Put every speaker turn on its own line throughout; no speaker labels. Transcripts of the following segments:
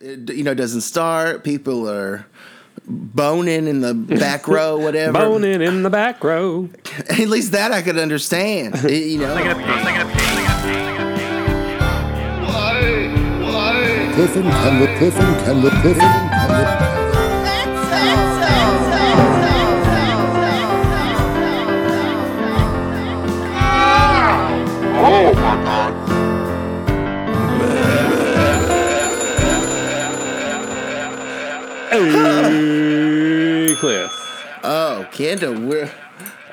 it, you know, doesn't start. People are boning in the back row, whatever.
Boning in the back row.
At least that I could understand. you know,
Cliff and Kendall, Cliff and Kendall, Cliff and Kendall.
Kendall, we're.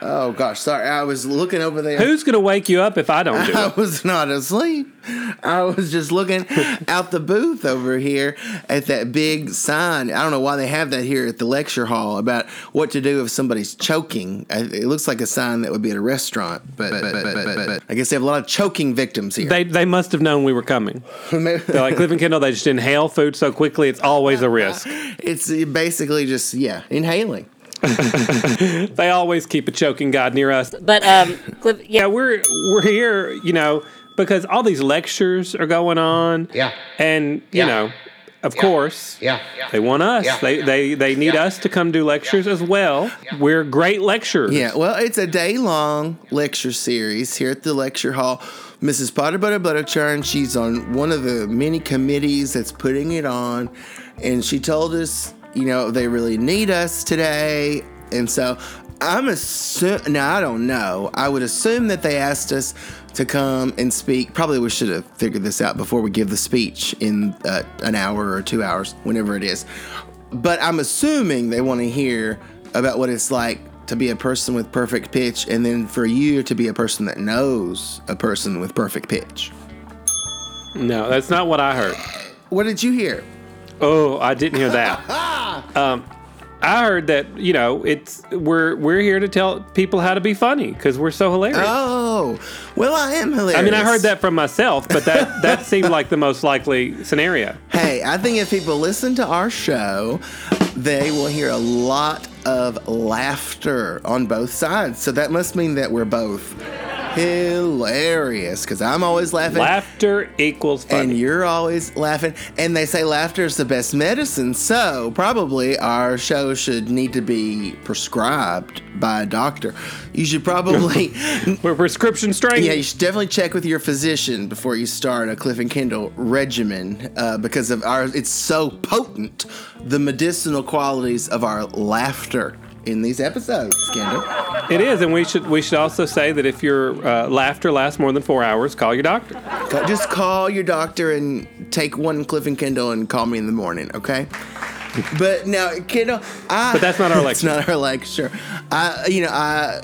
Oh gosh, sorry. I was looking over there.
Who's going to wake you up if I don't do it?
I
it?
was not asleep. I was just looking out the booth over here at that big sign. I don't know why they have that here at the lecture hall about what to do if somebody's choking. It looks like a sign that would be at a restaurant, but, but, but, but, but, but I guess they have a lot of choking victims here.
They, they must have known we were coming. They're like Cliff and Kendall. They just inhale food so quickly. It's always a risk.
it's basically just yeah, inhaling.
They always keep a choking god near us.
But um, Cliff, yeah,
Yeah, we're we're here, you know, because all these lectures are going on.
Yeah.
And you
Yeah.
know, of course,
Yeah, yeah.
they want us.
Yeah.
They they they need
Yeah.
us to come do lectures as well. We're great lecturers.
Yeah, well, it's a day long lecture series here at the lecture hall. Mrs. Potter Butter Butterchurn, she's on one of the many committees that's putting it on, and she told us, you know, they really need us today, and so I'm assuming. Now I don't know. I would assume that they asked us to come and speak. Probably we should have figured this out before we give the speech in uh, an hour or two hours, whenever it is. But I'm assuming they want to hear about what it's like to be a person with perfect pitch and then for you to be a person that knows a person with perfect pitch.
No, that's not what I heard.
What did you hear?
Oh, I didn't hear that. um, I heard that you know it's we're we're here to tell people how to be funny because we're so hilarious.
Oh, well, I am hilarious.
I mean, I heard that from myself, but that that seemed like the most likely scenario.
Hey, I think if people listen to our show, they will hear a lot of laughter on both sides. So that must mean that we're both hilarious because I'm always laughing.
Laughter equals funny.
and you're always laughing. And they say laughter is the best medicine. So probably our show should need to be prescribed by a doctor. You should probably,
we're prescription strength.
yeah, you should definitely check with your physician before you start a Cliff and Kendall regimen uh, because of our. It's so potent, the medicinal qualities of our laughter in these episodes, Kendall.
It is, and we should we should also say that if your uh, laughter lasts more than four hours, call your doctor.
Just call your doctor and take one Cliff and Kendall and call me in the morning, okay? But now, Kendall, I.
But that's not our
It's
lecture.
not our lecture. I, you know, I.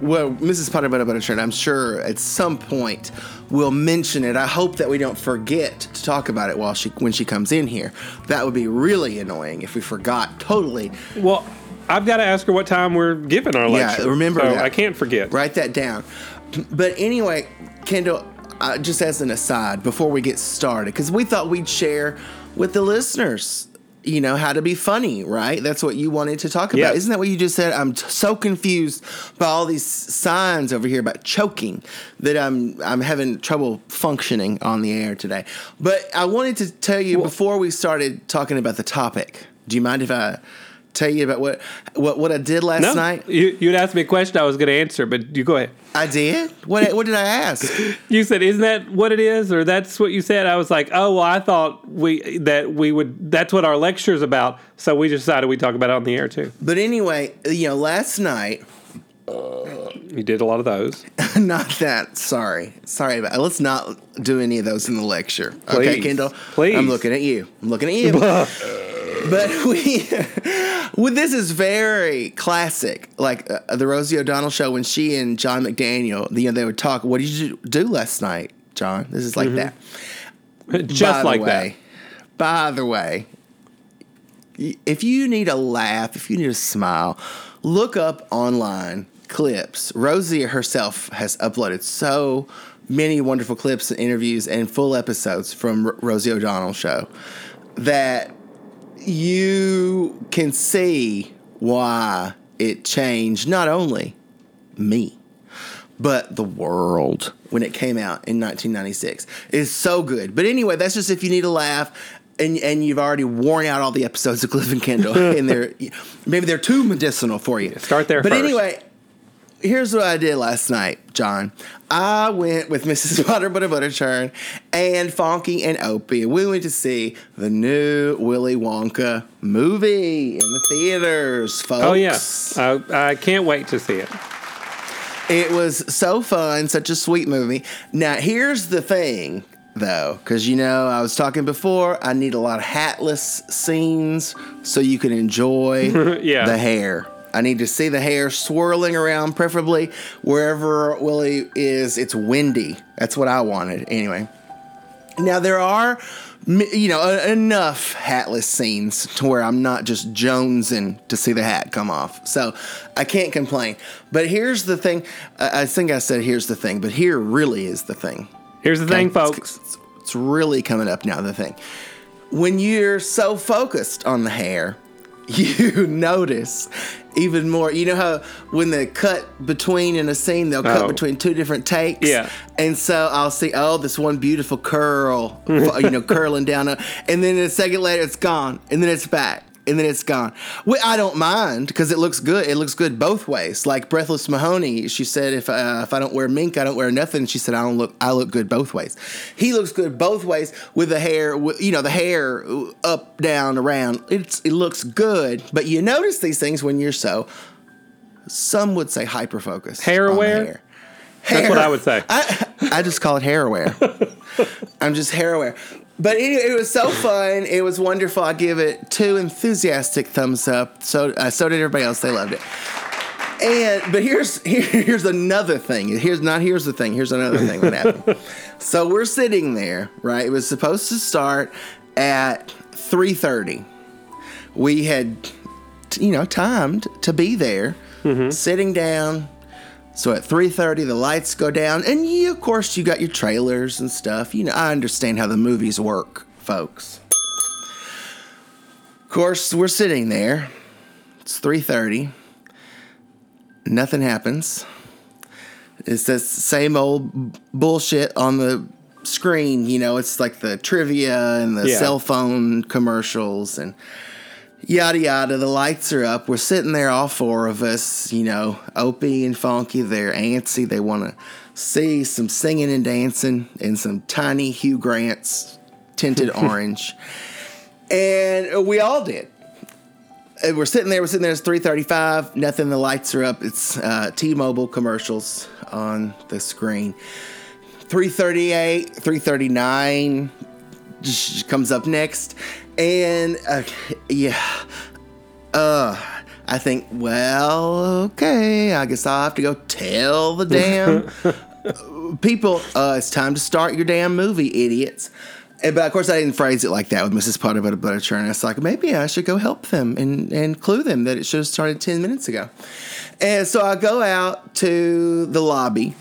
Well, Mrs. Potter Butter Butter Shirt, I'm sure at some point we'll mention it. I hope that we don't forget to talk about it while she when she comes in here. That would be really annoying if we forgot totally.
Well, I've got to ask her what time we're giving our
Yeah,
lecture.
remember
so
that.
I can't forget.
Write that down. But anyway, Kendall, uh, just as an aside before we get started, because we thought we'd share with the listeners, you know, how to be funny, right? That's what you wanted to talk about.
Yeah.
Isn't that what you just said? I'm t- so confused by all these signs over here about choking that I'm I'm having trouble functioning on the air today. But I wanted to tell you before we started talking about the topic. Do you mind if I tell you about what what what I did last
No,
night?
you, you'd asked me a question I was going to answer, but you go ahead.
I did. What what did I ask?
You said, "Isn't that what it is?" Or that's what you said. I was like, "Oh, well, I thought we that we would. That's what our lecture is about." So we decided we'd talk about it on the air too.
But anyway, you know, last night,
You did a lot of those.
not that. Sorry, sorry about. Let's not do any of those in the lecture. Okay,
Please.
Kendall.
Please.
I'm looking at you. I'm looking at you. but we, well, this is very classic. Like uh, the Rosie O'Donnell show when she and John McDaniel, you know, they would talk. What did you do last night, John? This is like that.
Just
By the
like
way, By the way, if you need a laugh, if you need a smile, look up online clips. Rosie herself has uploaded so many wonderful clips and interviews and full episodes from R- Rosie O'Donnell show that you can see why it changed not only me but the world when it came out in 1996 is so good. But anyway, that's just if you need a laugh. and and you've already worn out all the episodes of Cliff and Kendall, and they're maybe they're too medicinal for you.
Start there
But
first.
anyway, here's what I did last night, John. I went with Mrs. Butter Butter Butter Churn and Fonky and Opie. We went to see the new Willy Wonka movie in the theaters, folks.
Oh yes, I, I can't wait to see it.
It was so fun, such a sweet movie. Now, here's the thing, though, because you know, I was talking before, I need a lot of hatless scenes so you can enjoy
Yeah.
the hair. I need to see the hair swirling around, preferably wherever Willie is. It's windy. That's what I wanted. Anyway. Now there are, you know, enough hatless scenes to where I'm not just jonesing to see the hat come off. So I can't complain. But here's the thing. I think I said here's the thing, but here really is the thing.
Here's the thing,
Okay?
folks.
It's, it's really coming up now. The thing. When you're so focused on the hair, you notice even more. You know how when they cut between in a scene, they'll cut
Oh.
between two different takes.
Yeah.
And so I'll see, oh, this one beautiful curl, you know, curling down, and then a second later it's gone, and then it's back, and then it's gone. Well, I don't mind because it looks good. It looks good both ways. Like Breathless Mahoney, she said, if uh, if I don't wear mink, I don't wear nothing. She said, I don't look, I look good both ways. He looks good both ways with the hair, with, you know, the hair up, down, around. It's it looks good, but you notice these things when you're so. Some would say hyper focused.
Hair aware? That's what I would say.
I, I just call it hair aware. I'm just hair aware. But anyway, it was so fun. It was wonderful. I give it two enthusiastic thumbs up. So uh, so did everybody else. They loved it. And but here's here, here's another thing. Here's not here's the thing. Here's another thing that happened. so we're sitting there, right? It was supposed to start at 3:30. We had you know timed to be there, sitting down. So at 3:30 the lights go down and you of course you got your trailers and stuff. You know, I understand how the movies work, folks. Of course, we're sitting there. It's 3:30. Nothing happens. It's the same old b- bullshit on the screen, you know, it's like the trivia and the
Yeah.
cell phone commercials and yada yada. The lights are up. We're sitting there, all four of us. You know, Opie and Funky. They're antsy. They want to see some singing and dancing and some tiny Hugh Grants tinted orange, and we all did. And we're sitting there. We're sitting there. It's three thirty-five. Nothing. The lights are up. It's uh, T-Mobile commercials on the screen. Three thirty-eight. Three thirty-nine comes up next, and uh, yeah, uh, I think, well, okay, I guess I'll have to go tell the damn people uh, it's time to start your damn movie, idiots. And, but of course, I didn't phrase it like that with Mrs. Potter Butter Butter Churn. It's like maybe I should go help them and, and clue them that it should have started ten minutes ago. And so I go out to the lobby,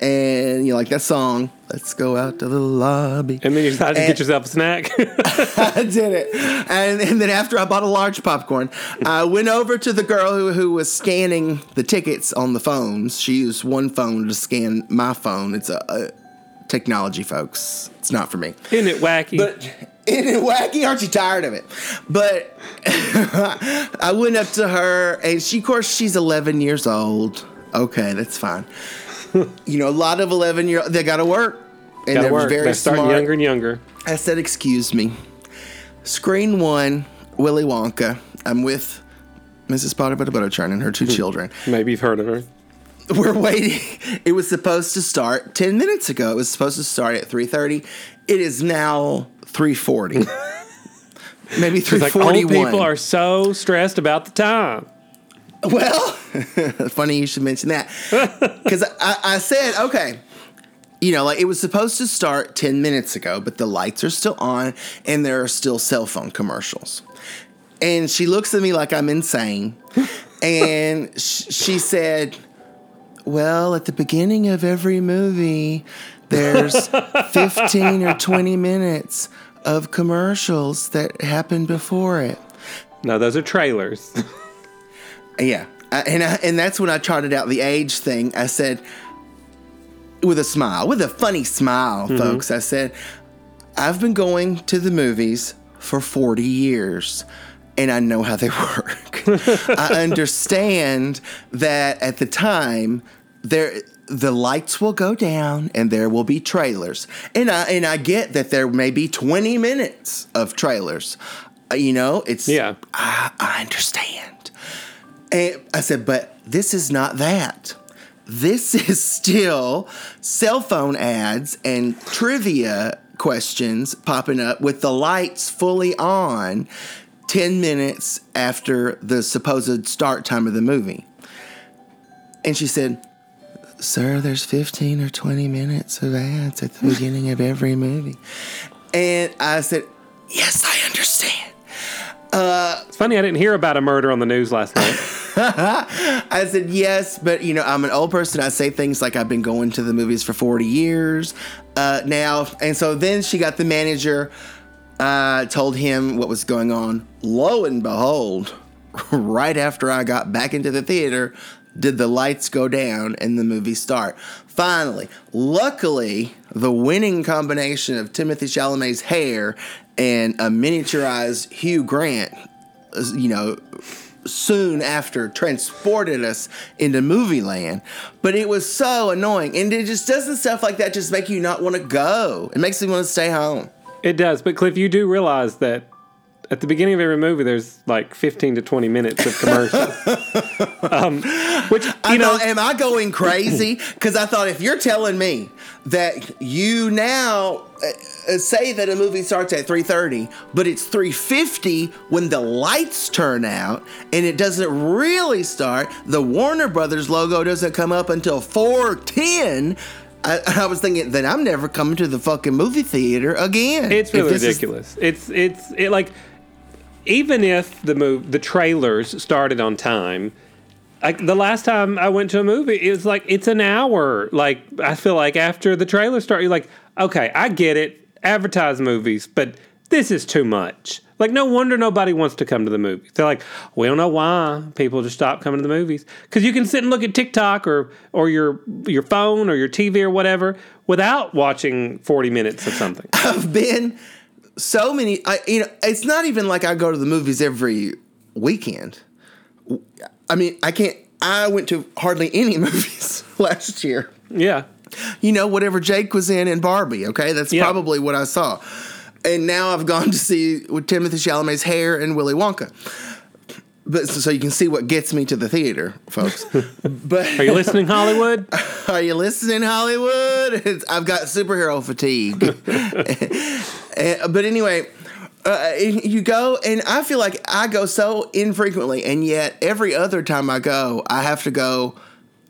and you know, like that song. Let's go out to the lobby.
And then you decided to get yourself a snack.
I did it. And, and then after I bought a large popcorn, I went over to the girl who, who was scanning the tickets on the phones. She used one phone to scan my phone. It's a, a technology, folks. It's not for me.
Isn't it wacky?
But isn't it wacky? Aren't you tired of it? But I went up to her, and she, of course, she's 11 years old. Okay, that's fine. You know, a lot of 11 year they got to work. And
Gotta
they're
work.
very
They're starting younger and younger.
I said, "Excuse me." Screen one, Willy Wonka. I'm with Mrs. Potter Butter Butterchurn and her two mm-hmm. children.
Maybe you've heard of her.
We're waiting. It was supposed to start ten minutes ago. It was supposed to start at three thirty. It is now three forty. Maybe three
It's like old people are so stressed about the time.
Well, funny you should mention that because I, I said okay. You know, like it was supposed to start 10 minutes ago, but the lights are still on and there are still cell phone commercials. And she looks at me like I'm insane. and sh- she said, Well, at the beginning of every movie, there's 15 or 20 minutes of commercials that happen before it.
No, those are trailers.
Yeah, I, and I, and that's when I trotted out the age thing. I said, with a smile, with a funny smile, folks. I said, I've been going to the movies for 40 years and I know how they work. I understand that at the time there the lights will go down and there will be trailers. And I and I get that there may be 20 minutes of trailers. Uh, You know, it's
Yeah.
I, I understand. And I said, but this is not that. This is still cell phone ads and trivia questions popping up with the lights fully on 10 minutes after the supposed start time of the movie. And she said, Sir, there's 15 or 20 minutes of ads at the beginning of every movie. And I said, Yes, I understand.
Uh, it's funny I didn't hear about a murder on the news last night.
I said, yes, but you know, I'm an old person. I say things like I've been going to the movies for 40 years uh, now. And so then she got the manager, uh, told him what was going on. Lo and behold, right after I got back into the theater, did the lights go down and the movie start. Finally, luckily, the winning combination of Timothée Chalamet's hair and a miniaturized Hugh Grant, uh, you know, soon after transported us into movie land. But it was so annoying. And it just doesn't stuff like that just make you not want to go. It makes me want to stay home.
It does, but Cliff, you do realize that at the beginning of every movie, there's like 15 to 20 minutes of commercials. um, which, you
I
know,
know, am I going crazy? Because I thought if you're telling me that you now uh, uh, say that a movie starts at 3.30, but it's 3.50 when the lights turn out, and it doesn't really start, the Warner Brothers logo doesn't come up until 4.10, I, I was thinking, that I'm never coming to the fucking movie theater again.
It's really
this is-
ridiculous. it's it's it like even if the move the trailers started on time, like the last time I went to a movie, it was like it's an hour. Like I feel like after the trailer start, you're like, okay, I get it, advertise movies, but this is too much. Like no wonder nobody wants to come to the movies. They're like, we don't know why people just stop coming to the movies because you can sit and look at TikTok or or your your phone or your TV or whatever without watching 40 minutes of something.
I've been so many. I, you know, it's not even like I go to the movies every weekend. I mean, I can't. I went to hardly any movies last year.
Yeah.
You know, whatever Jake was in in Barbie. Okay, that's
Yeah.
probably what I saw. And now I've gone to see with Timothée Chalamet's hair and Willy Wonka. But so, so you can see what gets me to the theater, folks. but
Are you listening, Hollywood?
are you listening, Hollywood? It's, I've got superhero fatigue. Eh, but anyway, uh, you go, and I feel like I go so infrequently, and yet every other time I go, I have to go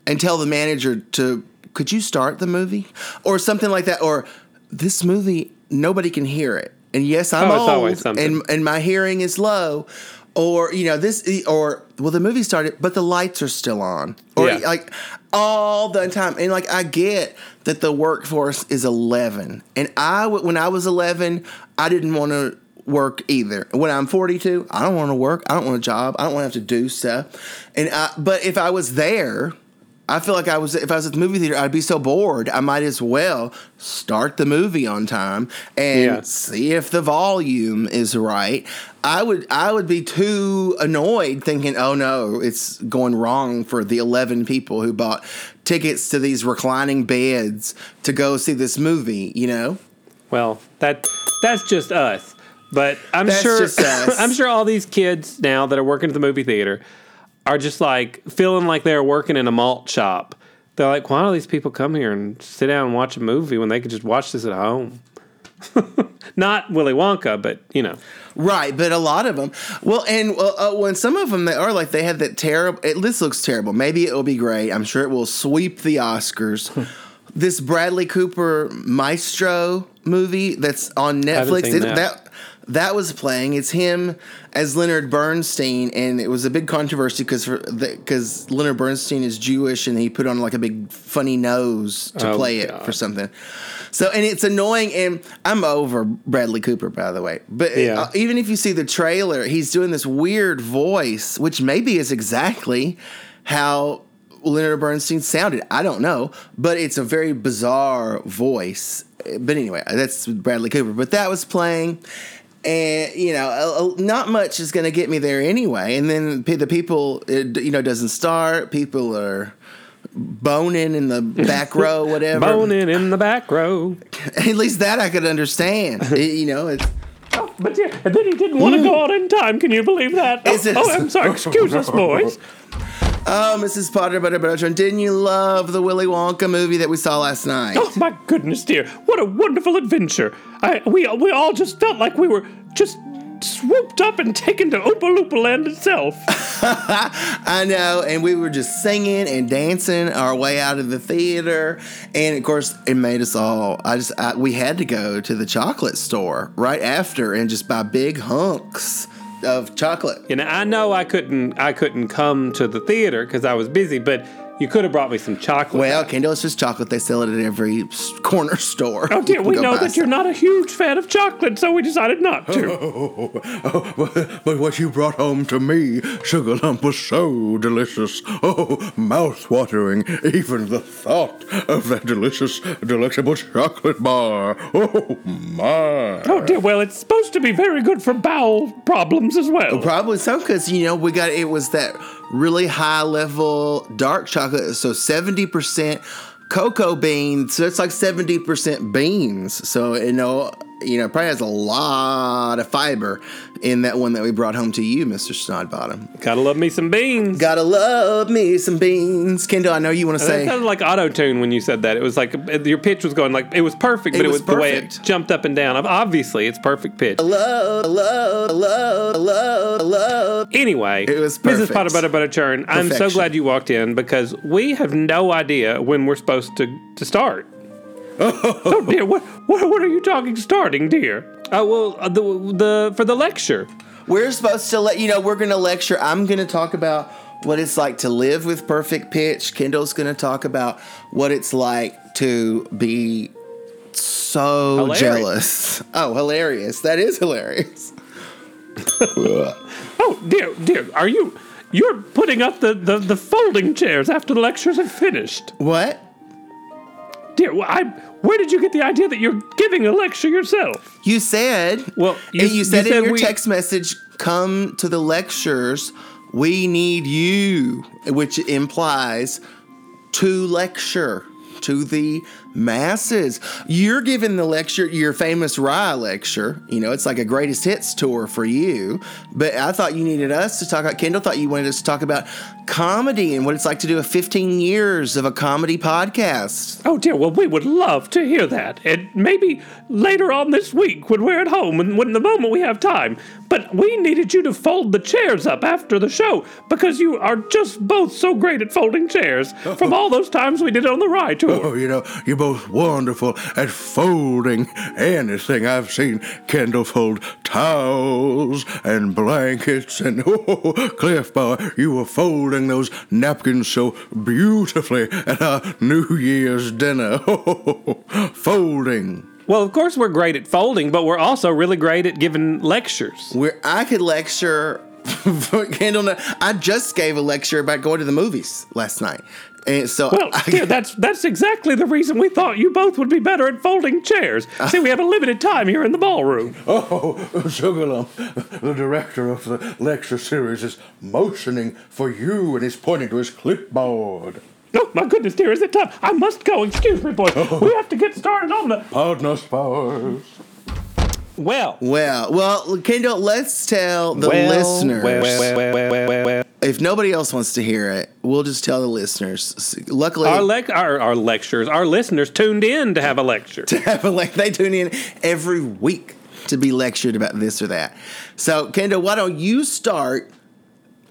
and tell the manager to, could you start the movie? Or something like that. Or this movie, nobody can hear it. And yes, I'm
Oh,
old,
always something.
and and my hearing is low. Or you know this, or well, the movie started, but the lights are still on. Or
Yeah.
like all the time, and like I get that the workforce is eleven, and i when I was eleven, I didn't want to work either. When I'm 42, I don't want to work. I don't want a job. I don't want to have to do stuff. And I, but if I was there, I feel like I was if I was at the movie theater, I'd be so bored. I might as well start the movie on time and
Yeah.
see if the volume is right. I would I would be too annoyed thinking, "Oh no, it's going wrong for the 11 people who bought tickets to these reclining beds to go see this movie," you know?
Well, that that's just us. But I'm
That's
sure. I'm sure all these kids now that are working at the movie theater are just like feeling like they're working in a malt shop. They're like, why do these people come here and sit down and watch a movie when they could just watch this at home? Not Willy Wonka, but you know.
Right, but a lot of them. Well, and uh, uh, when some of them they are like they had that terrible. It, this looks terrible. Maybe it will be great. I'm sure it will sweep the Oscars. this Bradley Cooper Maestro movie that's on Netflix. it-
that.
that that was playing. It's him as Leonard Bernstein, and it was a big controversy because because Leonard Bernstein is Jewish and he put on like a big funny nose to
Oh,
play it
God.
for something. So and it's annoying, and I'm over Bradley Cooper by the way. But
Yeah.
uh, even if you see the trailer, he's doing this weird voice, which maybe is exactly how Leonard Bernstein sounded. I don't know, but it's a very bizarre voice. but anyway, that's Bradley Cooper. But that was playing, and you know, not much is going to get me there anyway. And then the people, it, you know, doesn't start. People are boning in the back row, whatever.
Boning in the back row.
At least that I could understand. It- you know, it's.
Oh, but yeah, and then he didn't want to go out in time. Can you believe that?
it-
oh, oh, I'm sorry. Excuse us, boys.
Oh, Mrs. Potter, Butter, Butter, didn't you love the Willy Wonka movie that we saw last night?
Oh my goodness, dear! What a wonderful adventure! I we we all just felt like we were just swooped up and taken to Oompa Loompa Land itself.
I know, and we were just singing and dancing our way out of the theater, and of course, it made us all. I just I, we had to go to the chocolate store right after and just buy big hunks of chocolate.
You know, I know I couldn't I couldn't come to the theater because I was busy, but you could have brought me some chocolate.
Well, Kendall, it's just chocolate. They sell it at every corner store.
Oh dear, we know that you're not a huge fan of chocolate, so we decided not to.
Oh, oh, oh, oh, but, but what you brought home to me, Sugar Lump, was so delicious. Oh, mouth-watering. Even the thought of that delicious, delectable chocolate bar. Oh, my.
Oh dear, well, it's supposed to be very good for bowel problems as well.
Probably so, because you know we got it was that really high level dark chocolate, so seventy percent cocoa beans, so it's like seventy percent beans. So you know, you know, probably has a lot of fiber in that one that we brought home to you, Mister Snodbottom.
Gotta love me some beans.
Gotta love me some beans, Kendall. I know you want to say.
That sounded like auto tune when you said that. It was like your pitch was going like it was perfect,
It
but it
was
was, the way it jumped up and down. Obviously, it's perfect pitch.
Love, love, love, love, love.
Anyway,
It was
Mrs.
perfect.
Potter Butter Butter Churn. I'm so glad you walked in because we have no idea when we're supposed to to start. oh dear, what what what are you talking starting, dear? Oh well, uh, the the for the lecture.
We're supposed to let you know we're going to lecture. I'm going to talk about what it's like to live with perfect pitch. Kendall's going to talk about what it's like to be so
Hilarious.
jealous. Oh, hilarious. That is hilarious.
Oh dear, dear, are you you're putting up the, the, the folding chairs after the lectures are finished?
What?
Dear, wh- I, where did you get the idea that you're giving a lecture yourself?
You said.
Well, you-
and you said
you
in
said
your
we-
text message, come to the lectures. We need you, which implies to lecture to the masses. You're giving the lecture, your famous Rye lecture. You know, it's like a greatest hits tour for you. But I thought you needed us to talk about, Kendall thought you wanted us to talk about comedy and what it's like to do a 15 years of a comedy podcast.
Oh dear, well we would love to hear that. And maybe later on this week when we're at home and when the moment we have time. But we needed you to fold the chairs up after the show because you are just both so great at folding chairs from all those times we did it on the ride tour.
Oh, you know, you're both wonderful at folding anything. I've seen Kendall fold towels and blankets, and oh, Cliff Bar, you were folding those napkins so beautifully at our New Year's dinner. folding.
Well, of course we're great at folding, but we're also really great at giving lectures.
Where I could lecture, Kendall, I just gave a lecture about going to the movies last night. And so
Well,
I,
dear, that's that's exactly the reason we thought you both would be better at folding chairs. Uh. See, we have a limited time here in the ballroom.
Oh, Sugar Lump, the director of the lecture series, is motioning for you and he's pointing to his clipboard.
Oh my goodness, dear, is it time? I must go. Excuse me, boys. Oh. We have to get started on the.
Pardon us, powers.
Well,
well, well, Kendall, let's tell the listeners. Well, well, if nobody else wants to hear it, we'll just tell the listeners. Luckily,
Our, lec- our our lectures, our listeners tuned in to have a lecture.
To have a like they tune in every week to be lectured about this or that. So, Kendall, why don't you start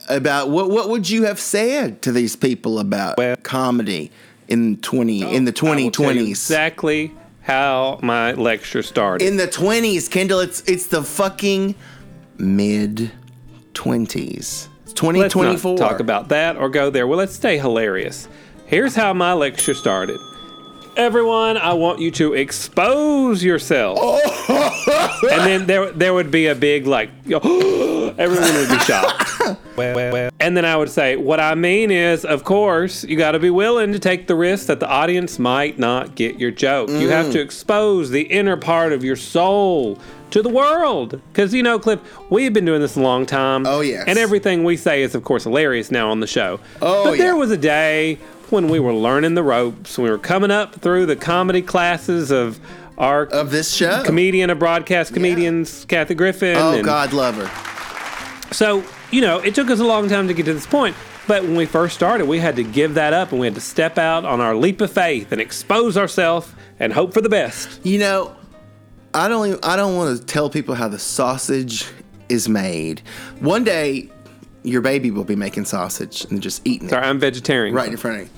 about what what would you have said to these people about comedy in twenty in the twenty
will tell you
twenties?
Exactly how my lecture started.
In the twenties, Kendall, it's it's the fucking mid twenties. It's twenty
Let's
twenty
not
four.
talk about that or go there. Well, let's stay hilarious. Here's how my lecture started. Everyone, I want you to expose yourself. Oh. and then there there would be a big like everyone would be shocked. And then I would say, what I mean is, of course, you got to be willing to take the risk that the audience might not get your joke. You have
Mm.
to expose the inner part of your soul to the world. Because, you know, Cliff, we've been doing this a long time.
Oh, yes.
And everything we say is, of course, hilarious now on the show.
Oh,
But there
yeah.
was a day when we were learning the ropes, we were coming up through the comedy classes of our
Of this show.
comedian of broadcast comedians, Kathy Griffin.
oh,
and-
God, love her.
so, you know, it took us a long time to get to this point. But when we first started, we had to give that up and we had to step out on our leap of faith and expose ourselves and hope for the best.
You know, I don't. Even, I don't want to tell people how the sausage is made. One day, your baby will be making sausage and just eating it
Sorry, I'm vegetarian.
right in front of you.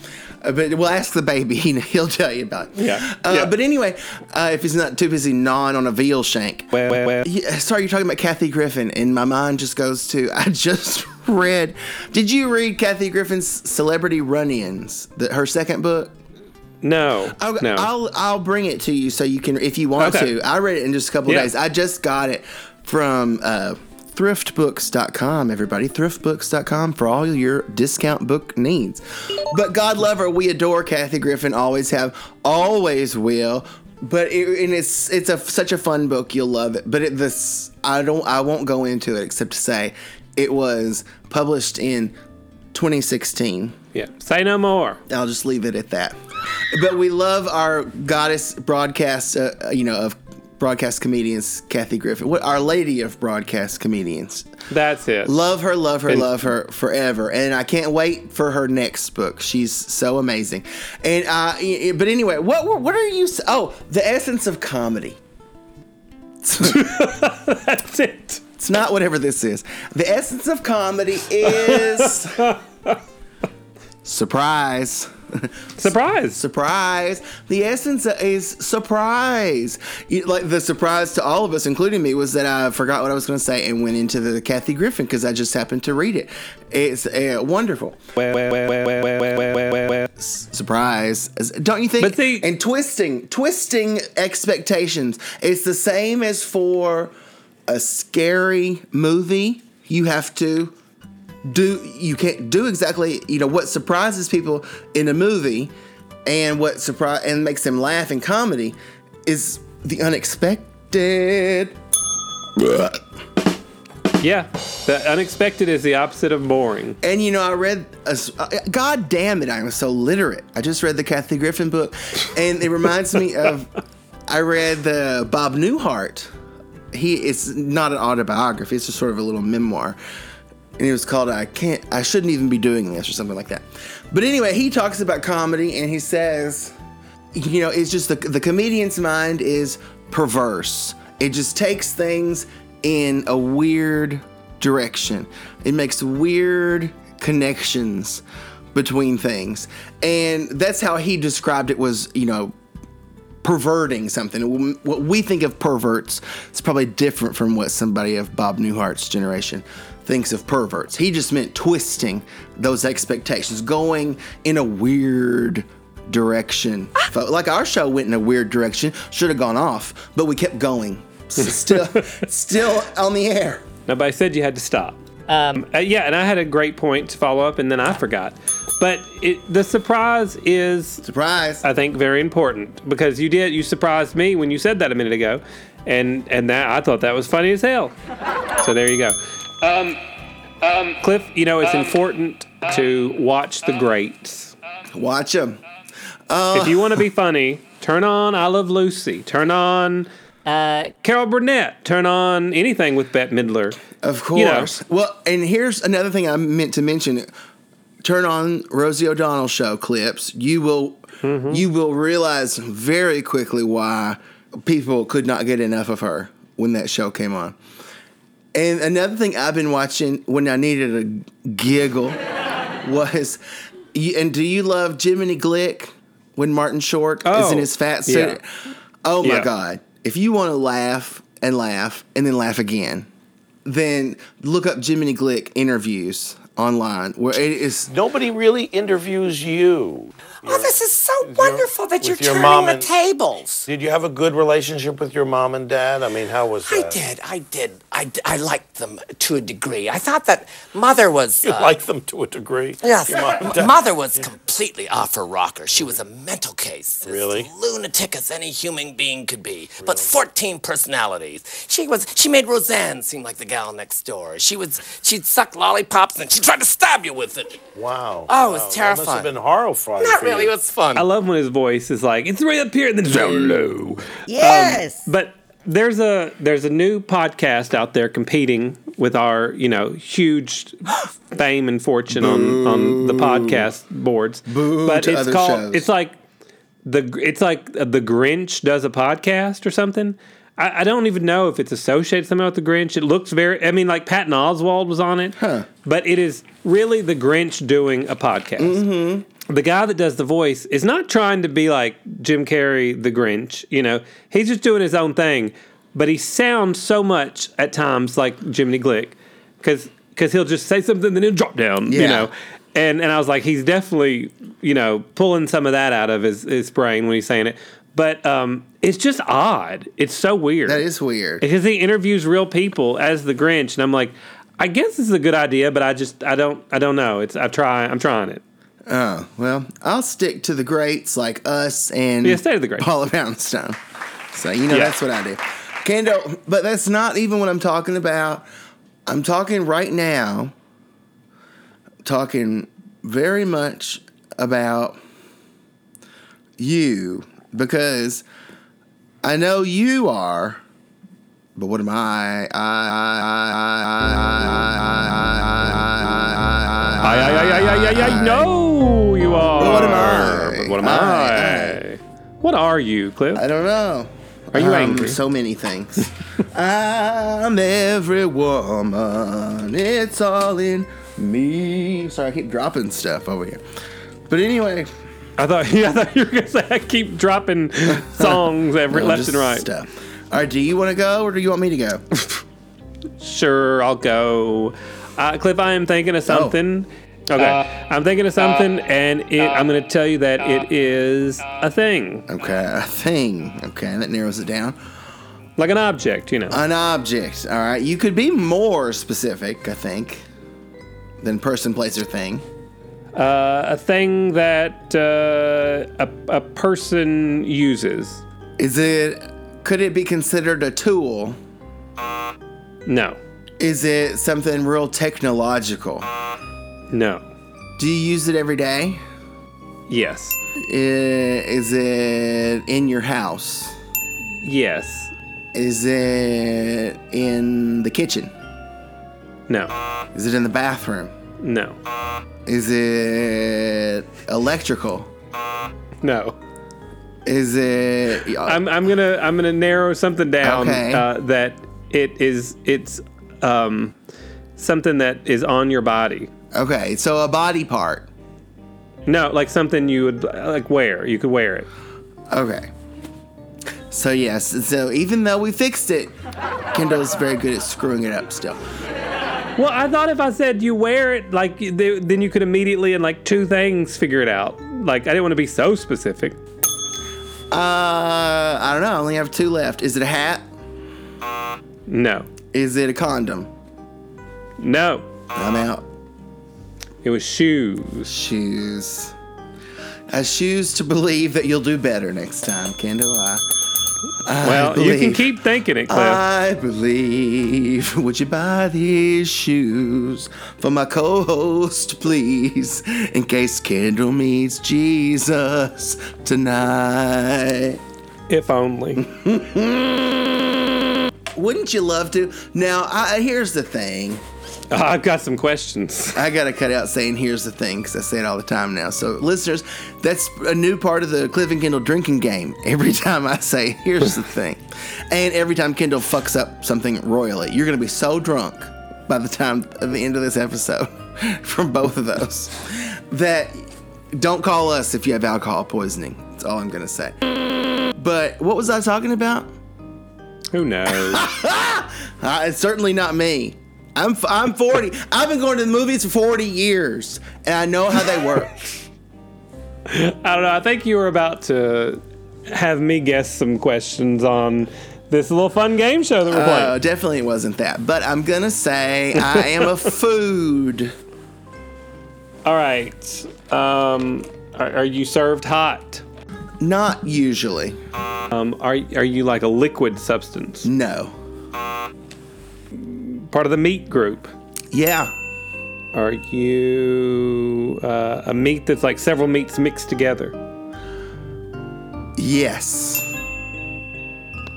Uh, but we'll ask the baby. He, he'll tell you about it.
Yeah,
Uh,
yeah.
But anyway, uh, if he's not too busy gnawing on a veal shank. Yeah, sorry, you're talking about Kathy Griffin, and my mind just goes to I just read. Did you read Kathy Griffin's Celebrity Run-ins? The, her second book.
No.
I'll,
no.
I'll I'll bring it to you so you can if you want
Okay.
to. I read it in just a couple
Yeah.
days. I just got it from uh, thriftbooks.com. Everybody, thriftbooks.com for all your discount book needs. But God love her, we adore Kathy Griffin. Always have, always will. But it, and it's it's a such a fun book. You'll love it. But it, this I don't I won't go into it except to say it was published in 2016.
yeah. Say no more.
I'll just leave it at that. But we love our goddess broadcast, uh, you know, of broadcast comedians, Kathy Griffin, what our lady of broadcast comedians.
That's it.
Love her, love her,
And-
love her forever, and I can't wait for her next book. She's so amazing. And uh, but anyway, what what are you? Oh, the essence of comedy.
That's it.
It's not whatever this is. The essence of comedy is surprise.
Surprise.
surprise. The essence is surprise. Like the surprise to all of us, including me, was that I forgot what I was going to say and went into the Kathy Griffin because I just happened to read it. It's uh, wonderful. Surprise, don't you think?
But see-
and twisting, twisting expectations. It's the same as for a scary movie. You have to do you can't do exactly you know what surprises people in a movie and what surprise and makes them laugh in comedy is the unexpected
Yeah. The unexpected is the opposite of boring.
and you know i read a uh, god damn it i'm so literate i just read the kathy griffin book and it reminds me of i read the bob newhart he it's not an autobiography it's just sort of a little memoir and it was called i can't i shouldn't even be doing this or something like that. But anyway he talks about comedy and he says you know it's just the, the comedian's mind is perverse. It just takes things in a weird direction. It makes weird connections between things. And that's how he described it was you know perverting something. What we think of perverts is probably different from what somebody of Bob Newhart's generation thinks of perverts. He just meant twisting those expectations, going in a weird direction. Fo- Like our show went in a weird direction, should have gone off, but we kept going. Still, still on the air.
Nobody said you had to stop. Um, uh, yeah, and I had a great point to follow up, and then I forgot. But it, the surprise is
Surprise!
I think very important because you did you surprised me when you said that a minute ago, and and that I thought that was funny as hell. So there you go. Um, um, Cliff, you know it's important to watch the greats.
Watch them.
If you want to be funny, turn on I Love Lucy. Turn on
Uh,
Carol Burnett. Turn on anything with Bette Midler.
Of
You know.
course. Well, and here's another thing I meant to mention. Turn on Rosie O'Donnell show clips. You will
Mm-hmm.
you will realize very quickly why people could not get enough of her when that show came on. And another thing I've been watching when I needed a giggle was and do you love Jiminy Glick when Martin Short is
Oh,
in his fat suit?
yeah.
Oh my
Yeah.
god. If you want to laugh and laugh and then laugh again, then look up Jiminy Glick interviews online where it is.
Nobody really interviews you.
Oh, this is so wonderful that you're
your
turning
mom
the tables.
Did you have a good relationship with your mom and dad? I mean, how was that?
I did, I did. I, I liked them to a degree. I thought that mother was.
You
uh,
like them to a degree.
Yes,
Your mom and
mother was completely off her rocker. She was a mental case. As
Really?
lunatic as any human being could be. But 14 personalities. She was. She made Roseanne seem like the gal next door. She was. She'd suck lollipops and she tried to stab you with it.
Wow.
Oh, it was
wow. That must have been horrifying.
Not
for
really.
you.
Was fun.
I love when his voice is like it's right up here and then it's down low.
yes.
But there's a there's a new podcast out there competing with our you know huge fame and fortune on on the podcast boards.
Boo
but
to
it's
other
called
shows.
it's like the it's like the Grinch does a podcast or something. I, I don't even know if it's associated somehow with the Grinch. It looks very. I mean, like Patton Oswalt was on it, huh. but it is really the Grinch doing a podcast
Mm-hmm.
The guy that does the voice is not trying to be like Jim Carrey, the Grinch. You know, he's just doing his own thing. But he sounds so much at times like Jiminy Glick because because he'll just say something and then he'll drop down. You know, and and I was like, he's definitely you know pulling some of that out of his his brain when he's saying it. But um, it's just odd. It's so weird.
That is weird.
because he interviews real people as the Grinch, and I'm like, I guess this is a good idea, but I just I don't I don't know. It's I try I'm trying it.
Oh, well, I'll stick to the greats like us and
Yeah, stay to the greats.
Paula Poundstone. So, you know,
Yeah.
that's what I do. Kendall, but that's not even what I'm talking about. I'm talking right now, talking very much about you because I know you are, but what am I? I,
I, I, I, I, I, I know you are.
What am I?
What am
I-
I? What are you, Cliff?
I don't know.
Are you
Um,
angry?
So many things. I'm every woman. It's all in me. Sorry, I keep dropping stuff over here. But anyway,
I thought, yeah, I thought you were gonna say I keep dropping songs every
no,
left and right.
Stuff. All right, do you want to go or do you want me to go?
Sure, I'll go. Uh, Cliff, I am thinking of
Oh.
Something. Okay, uh, I'm thinking of uh, something, and it, uh, I'm going to tell you that it is a thing,
Okay, a thing. Okay, that narrows it down.
like an object, you know.
An object. All right, you could be more specific, I think, than person, place, or thing.
Uh, a thing that uh, a, a person uses.
Is it? Could it be considered a tool?
No,
Is it something real technological?
No,
Do you use it every day?
yes,
Is it in your house?
yes,
Is it in the kitchen?
no,
Is it in the bathroom?
no,
Is it electrical?
no.
Is it?
I'm I'm gonna I'm gonna narrow something down
Okay.
uh, that it is it's um something that is on your body.
Okay, so a body part.
No, like something you would like wear. You could wear it.
Okay. So yes, so even though we fixed it, Kendall's very good at screwing it up still.
Well, I thought if I said you wear it, like th- then you could immediately in like two things figure it out. Like I didn't want to be so specific.
Uh, I don't know. I only have two left. Is it a hat?
No,
Is it a condom?
no,
I'm out.
It was shoes.
Shoes. I choose to believe that you'll do better next time, Kendall. I, I
Well, you can keep thinking it, Cliff.
I believe. Would you buy these shoes for my co-host, please? In case Kendall meets Jesus tonight.
if only.
Wouldn't you love to? Now, I, here's the thing.
I've got some questions.
I gotta cut out saying "here's the thing" because I say it all the time now. So, listeners, that's a new part of the Cliff and Kendall drinking game. Every time I say "here's the thing," and every time Kendall fucks up something royally, you're gonna be so drunk by the time of the end of this episode from both of those that don't call us if you have alcohol poisoning. That's all I'm gonna say. But what was I talking about?
Who knows?
Uh, it's certainly not me. I'm I'm 40. I've been going to the movies for 40 years, and I know how they work.
I don't know. I think you were about to have me guess some questions on this little fun game show that we're
Uh,
playing.
definitely it wasn't that, but I'm gonna say I am a food.
All right. Um, are, are you served hot?
Not usually.
Um, are are you like a liquid substance?
No.
Part of the meat group?
Yeah.
Are you uh, a meat that's like several meats mixed together?
Yes.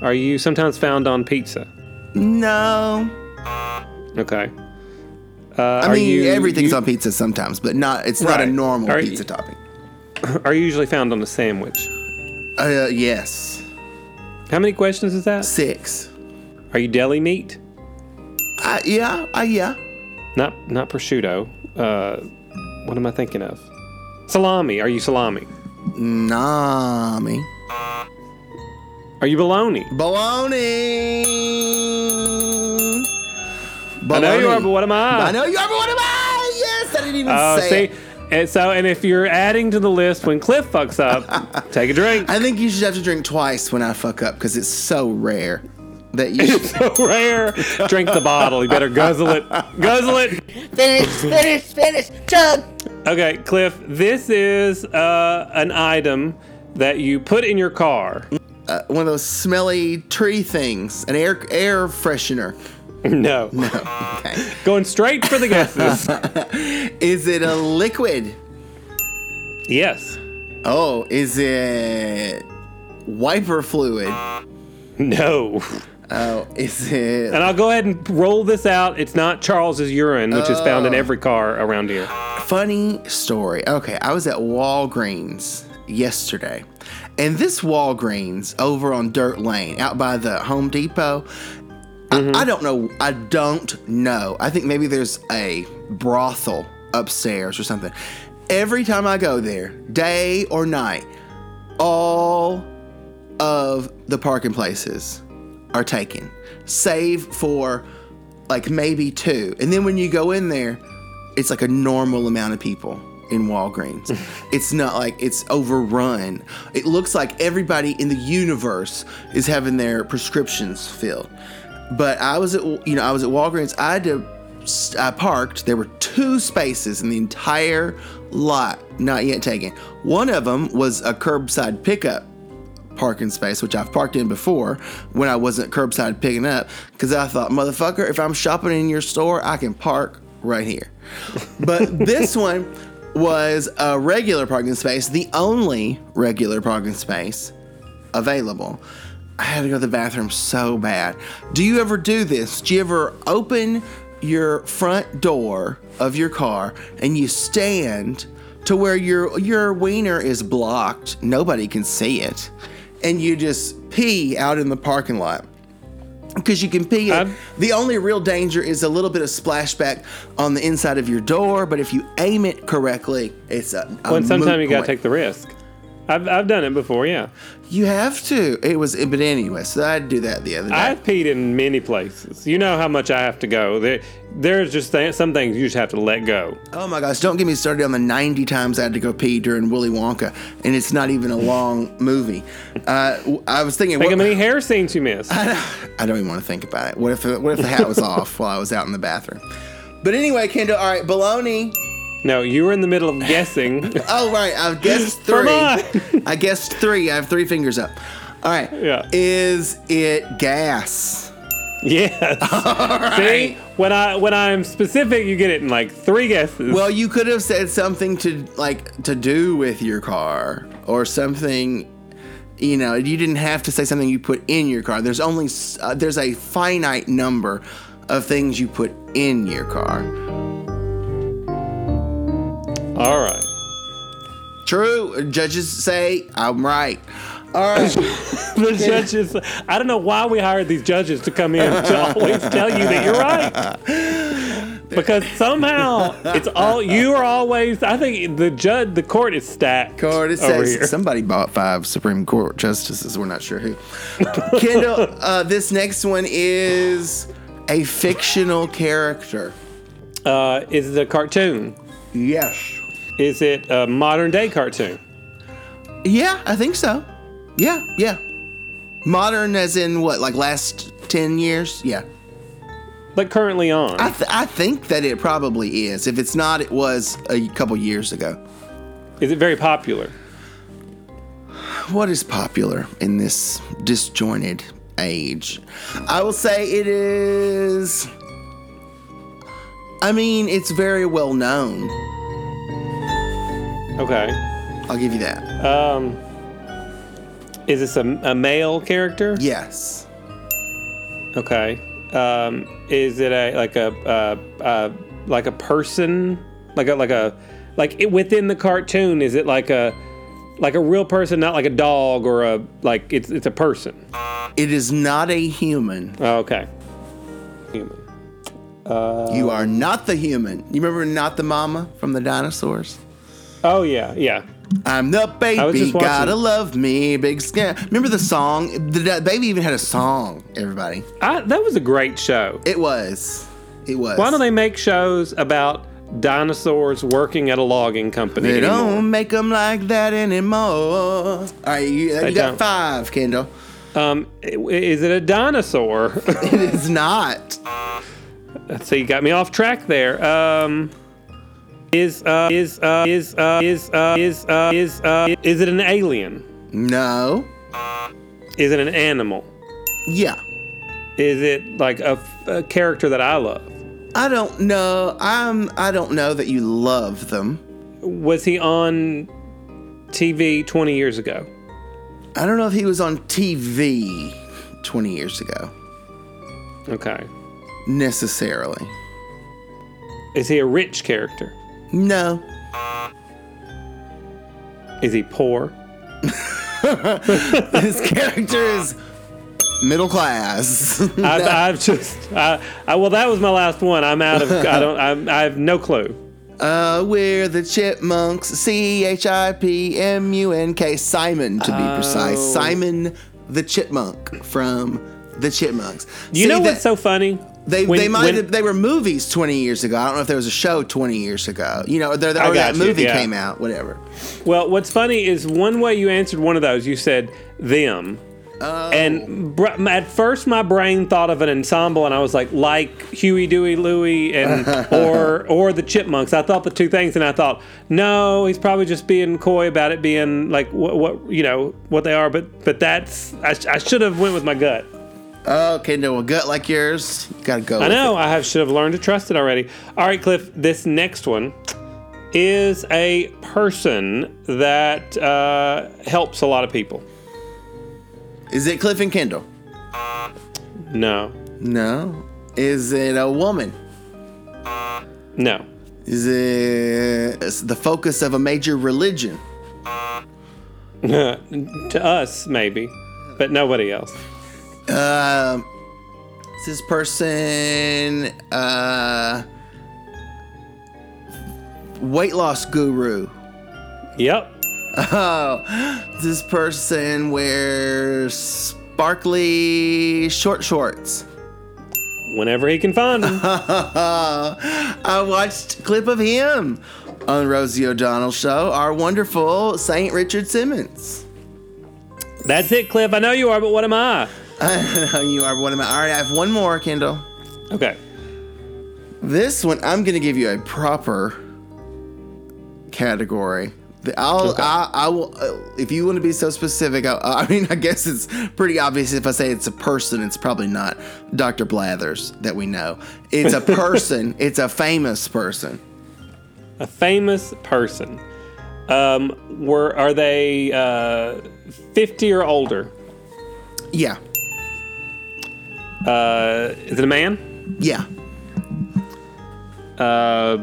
Are you sometimes found on pizza?
No.
Okay. Uh,
I mean,
you,
everything's
you-
on pizza sometimes, but not. It's not a normal
Are
pizza
you-
topping.
Are you usually found on a sandwich?
Uh, yes.
How many questions is that?
Six.
Are you deli meat?
Uh, yeah. Uh, yeah.
Not not prosciutto. Uh, what am I thinking of? Salami. Are you salami?
Nami.
Are you bologna?
Bologna.
I know you are, but what am I?
I know you are, but what am I? Yes, I didn't even
Oh,
say
see,
it.
and so and if you're adding to the list when Cliff fucks up, take a drink.
I think you should have to drink twice when I fuck up because it's so rare that you should.
so rare. Drink the bottle. You better guzzle it. Guzzle it.
Finish, finish, finish. Chug.
Okay, Cliff. This is uh, an item that you put in your car.
one of those smelly tree things, an air air freshener.
No. No.
Okay.
Going straight for the guesses.
Is it a liquid?
yes.
Oh, is it wiper fluid?
No.
Oh, is it
And I'll go ahead and roll this out. It's not Charles's urine, which is found in oh. every car around here.
funny story? Okay, I was at Walgreens yesterday, and this Walgreens over on Dirt Lane, out by the Home Depot. I, mm-hmm. I don't know. I don't know. I think maybe there's a brothel upstairs or something. Every time I go there, day or night, all of the parking places are taken, save for like maybe two. And then when you go in there, it's like a normal amount of people in Walgreens. it's not like it's overrun. It looks like everybody in the universe is having their prescriptions filled. But I was at you know I was at Walgreens. I had to I parked. There were two spaces in the entire lot not yet taken. One of them was a curbside pickup parking space, which I've parked in before when I wasn't curbside picking up, because I thought, motherfucker, if I'm shopping in your store, I can park right here. But this one was a regular parking space, the only regular parking space available. I had to go to the bathroom so bad. Do you ever do this? Do you ever open your front door of your car and you stand to where your your wiener is blocked, nobody can see it, and you just pee out in the parking lot? Because you can pee. It. The only real danger is a little bit of splashback on the inside of your door, but if you aim it correctly, it's a. a
Well, sometimes you gotta take the risk. I've, I've done it before, yeah.
You have to. It was, but anyway, so I'd do that the other day.
I've peed in many places. You know how much I have to go. There, there's just th- some things you just have to let go.
oh my gosh, don't get me started on the 90 times I had to go pee during Willy Wonka, and it's not even a long movie. Uh, I was thinking,
Think
what,
how many hair scenes you missed.
I don't even want to think about it. What if what if the hat was off while I was out in the bathroom? But anyway, Kendall, all right, baloney.
No, you were in the middle of guessing.
Oh right, I've guessed three. I guessed three. I have three fingers up. All right.
Yeah.
Is it gas?
yes. See, when I when I'm specific, you get it in like three guesses.
Well, you could have said something to like to do with your car or something. You know, you didn't have to say something you put in your car. There's only uh, there's a finite number of things you put in your car.
All right.
True. Judges say I'm right. All right.
The judges. I don't know why we hired these judges to come in to always tell you that you're right. Because somehow it's all you are always. I think the judge, the court is stacked.
Court,
over
says somebody bought five Supreme Court justices. We're not sure who. Kendall, uh, this next one is A fictional character.
Uh, is it a cartoon?
Yes.
Is it a modern day cartoon?
Yeah, I think so. Yeah, yeah. Modern as in what, like last 10 years? Yeah.
Like currently on?
I, th- I think that it probably is. If it's not, it was a couple years ago.
is it very popular?
What is popular in this disjointed age? I will say it is. I mean, it's very well known.
Okay.
I'll give you that.
Um, is this a, a male character?
Yes.
Okay. Um, is it a like a uh, uh, like a person, like a like a like it, within the cartoon? Is it like a like a real person, not like a dog or a like it's it's a person?
It is not a human.
Oh, okay. Human.
you are not the human. You remember not the mama from the dinosaurs?
Oh yeah, yeah.
I'm the baby, gotta love me, big skin. Remember the song? The baby even had a song. Everybody,
I, that was a great show.
it was, it was.
Why don't they make shows about dinosaurs working at a logging company?
They
anymore?
don't make them like that anymore. All right, you, you got
don't.
five, Kendall.
Um, is it a dinosaur?
It is not.
so you got me off track there. Um, is uh is uh is uh is uh is uh is uh is it an alien?
No.
Is it an animal?
Yeah.
Is it like a, a character that I love?
I don't know. I'm. I don't know that you love them.
Was he on TV 20 years ago?
I don't know if he was on TV 20 years ago
Okay.
necessarily.
Is he a rich character?
No.
Is he poor?
His character is middle class.
I've, I've just I, I well that was my last one. I'm out of I don't I'm, I have no clue.
uh, we're the chipmunks. C H I P M U N K. Simon, to be precise.
Oh.
Simon the chipmunk from the Chipmunks.
You
See,
know
that-
what's so funny?
They,
When-
they might
when-
have, they were movies 20 years ago. I don't know if there was a show 20 years ago. You know, there, or that
you,
movie
yeah.
came out, whatever.
Well, what's funny is one way you answered one of those. You said them.
Oh.
And br- at first, my brain thought of an ensemble, and I was like, like Huey, Dewey, Louie, and or or the Chipmunks. I thought the two things, and I thought, no, he's probably just being coy about it being like what, what you know what they are. But but that's I, I should have went with my gut.
Okay, no, a gut like yours, you gotta go.
I know I have should have learned to trust it already. All right, Cliff. This next one is a person that uh, helps a lot of people.
Is it Cliff and Kendall?
No,
No. Is it a woman?
no.
Is it the focus of a major religion?
to us, maybe, but nobody else.
Is this person uh, weight loss guru?
Yep.
Oh, this person wears sparkly short shorts.
Whenever he can find them.
I watched a clip of him on Rosie O'Donnell show. Our wonderful Saint Richard Simmons.
That's it, Cliff. I know you are, but what am I?
I know you are one of my. All right, I have one more, Kendall.
Okay.
This one, I'm going to give you a proper category. The- I'll,
Okay.
I, I will, uh, if you want to be so specific, I, I mean, I guess it's pretty obvious if I say it's a person, it's probably not Dr. Blathers that we know. It's a person, it's a famous person.
A famous person. Um, were are they uh, fifty or older?
Yeah,
Uh, is it a man?
yeah.
Uh,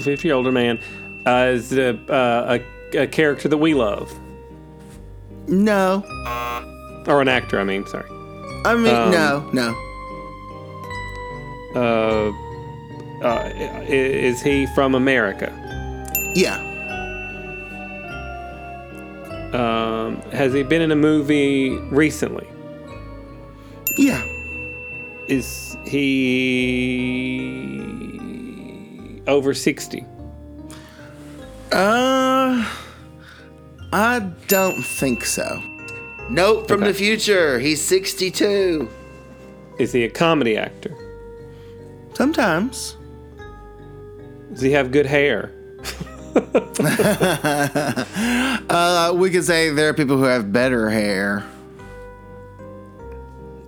fifty-year-older man. Uh, is it a, uh, a a character that we love
No.
or an actor? I mean, sorry.
I mean,
Um,
no, no.
Uh, uh, is he from America?
Yeah.
Um, has he been in a movie recently?
Yeah.
is he over 60?
Uh, I don't think so. Note from
Okay.
the future. He's 62.
Is he a comedy actor?
Sometimes.
Does he have good hair?
Uh, we could say there are people who have better hair.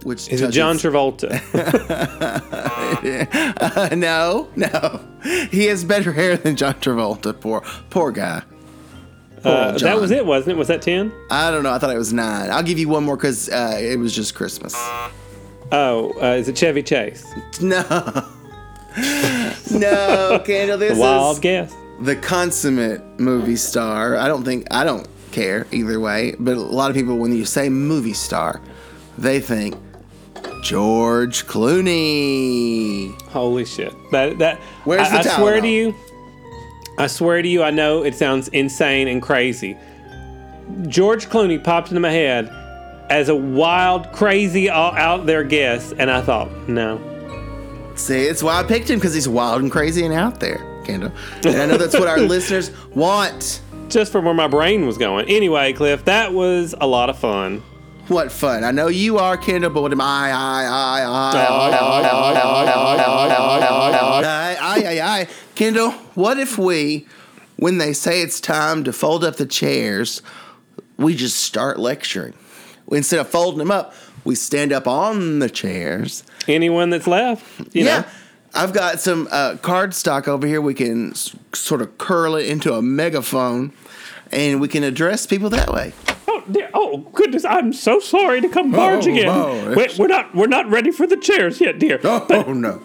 Which
Is it John Travolta?
Uh, no, no. He has better hair than John Travolta. Poor, poor guy. Poor
Uh, that was it, wasn't it? Was that 10?
I don't know. I thought it was nine. I'll give you one more because uh, it was just Christmas.
Oh, uh, is it Chevy Chase?
No. no, Kendall. This
Wild
is
guess.
the consummate movie star. I don't think I don't care either way, but a lot of people when you say movie star, they think George Clooney.
Holy shit! That that.
Where's
I,
the
I swear to you. I swear to you, I know it sounds insane and crazy. George Clooney popped into my head as a wild, crazy, all out there guess, and I thought, no.
See, it's why I picked him because he's wild and crazy and out there, Kendall. And I know that's what our listeners want.
Just from where my brain was going. Anyway, Cliff, that was a lot of fun.
What fun! I know you are, Kendall, but what am I? I, I, I, I, I, I, I. Kendall, what if we, when they say it's time to fold up the chairs, we just start lecturing? Instead of folding them up, we stand up on the chairs.
Anyone that's left, you
yeah.
know.
I've got some uh, card stock over here. We can s- sort of curl it into a megaphone and we can address people that way.
Oh, dear. oh goodness! I'm so sorry to come barging oh, in.
no,
Wait, we're not we're not ready for the chairs yet, dear.
Oh,
But oh,
no.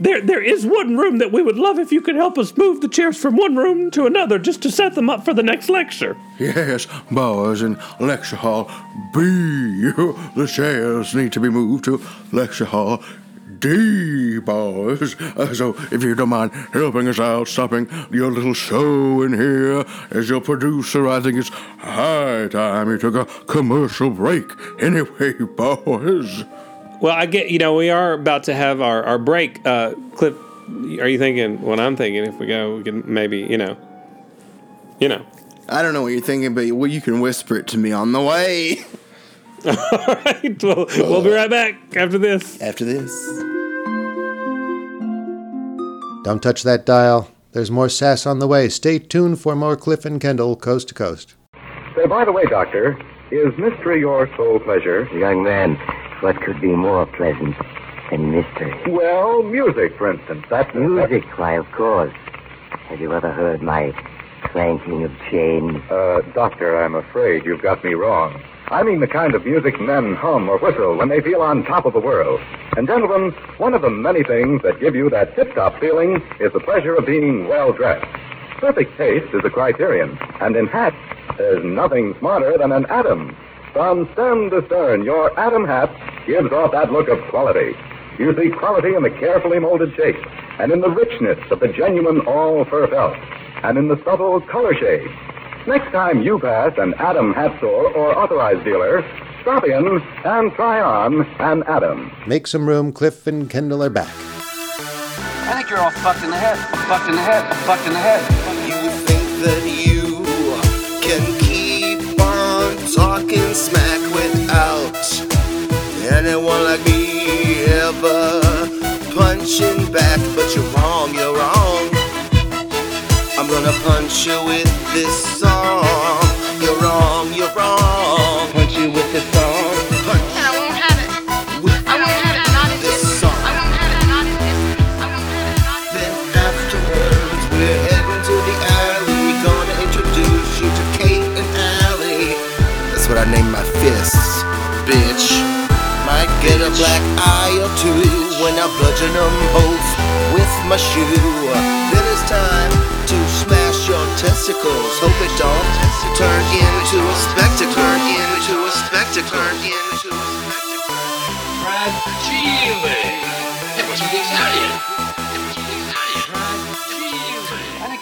there there is one room that we would love if you could help us move the chairs from one room to another, just to set them up for the next lecture.
Yes, boys in lecture hall B. The chairs need to be moved to lecture hall D, boys. Uh, so, if you don't mind helping us out, stopping your little show in here, as your producer, I think it's high time you took a commercial break. Anyway, boys.
Well, I get you know we are about to have our our break. Uh, Cliff, are you thinking what I'm thinking? If we go, we can maybe you know, you know.
I don't know what you're thinking, but well, you can whisper it to me on the way.
All right, well, we'll be right back after this.
After this.
Don't touch that dial. There's more sass on the way. Stay tuned for more Cliff and Kendall coast to coast.
Say, by the way, Doctor, is mystery your sole pleasure?
Young man, what could be more pleasant than mystery?
Well, music, for instance. That's
Music, why, of course. Have you ever heard my clanking of chains?
Uh, Doctor, I'm afraid you've got me wrong. I mean the kind of music men hum or whistle when they feel on top of the world. And, gentlemen, one of the many things that give you that tip-top feeling is the pleasure of being well-dressed. Perfect taste is a criterion, and in hats, there's nothing smarter than an Adam. From stem to stern, your Adam hat gives off that look of quality. You see quality in the carefully molded shape, and in the richness of the genuine all-fur felt, and in the subtle color shade. Next time you pass an Adam hat store or authorized dealer, stop in and try on an Adam.
Make some room. Cliff and Kendall are back.
I think you're all fucked in the head. Fucked in the head. Fucked in the head.
You think that you can keep on talking smack without anyone like me ever punching back, but you're wrong, you're wrong. I'm gonna punch you with this song. You're wrong, you're wrong. Punch you with this song. Punch
And I won't have it.
with
I won't have it. Not in
this
this.
song.
I won't have it. Not in this. I won't have it. Not in
Then afterwards, we're heading to the alley. Gonna introduce you to Kate and Allie. That's what I name my fists, bitch. Might get a black eye or two when I bludgeon them both with my shoe. Then it's time to smash your testicles. Hope it don't turn into a spectacle. Turn into a spectacle. Turn into a spectacle.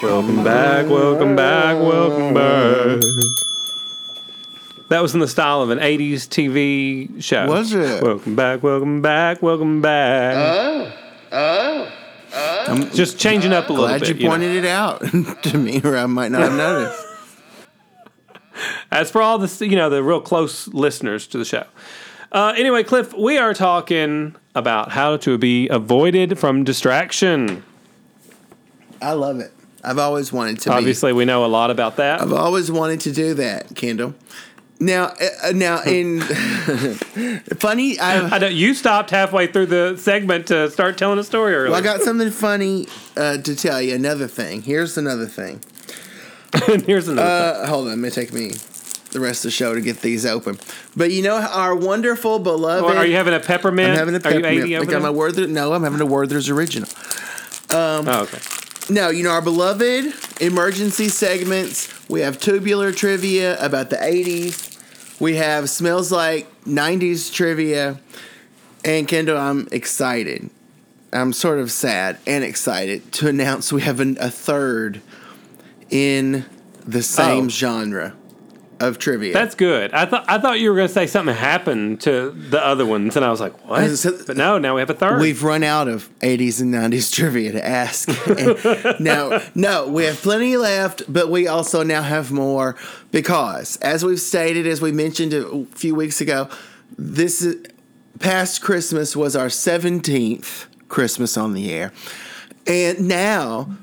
Welcome back. Welcome back. Welcome back. That was in the style of an '80s TV show.
Was it?
Welcome back, welcome back, welcome back.
Oh, oh,
I'm just changing up a little bit.
Glad
bit.
you pointed it out to me, or I might not have noticed.
As for all the you know the real close listeners to the show. Uh, anyway, Cliff, we are talking about how to be avoided from distraction.
I love it. I've always wanted to.
Obviously, we know a lot about that.
I've always wanted to do that, Kendall. Now, uh, now in funny, I,
I know you stopped halfway through the segment to start telling a story earlier.
well, I got something funny uh, to tell you. Another thing. Here's another thing.
Here's another.
Uh, hold on, it may take me the rest of the show to get these open. But you know our wonderful beloved.
Or are you having a peppermint?
I'm having a
Are you
peppermint.
80
I got my? Werther. No, I'm having a Werther's original. Um,
oh, okay.
No, you know our beloved emergency segments. We have tubular trivia about the '80s. We have smells like '90s trivia. And Kendall, I'm excited. I'm sort of sad and excited to announce we have an, a third in the same
Oh.
genre of trivia.
That's good. I thought I thought you were going to say something happened to the other ones, and I was like, what? but no, now we have a third.
We've run out of 80s and 90s trivia to ask. No, no, we have plenty left, but we also now have more because, as we've stated, as we mentioned a few weeks ago, this is, past Christmas was our 17th Christmas on the air. And now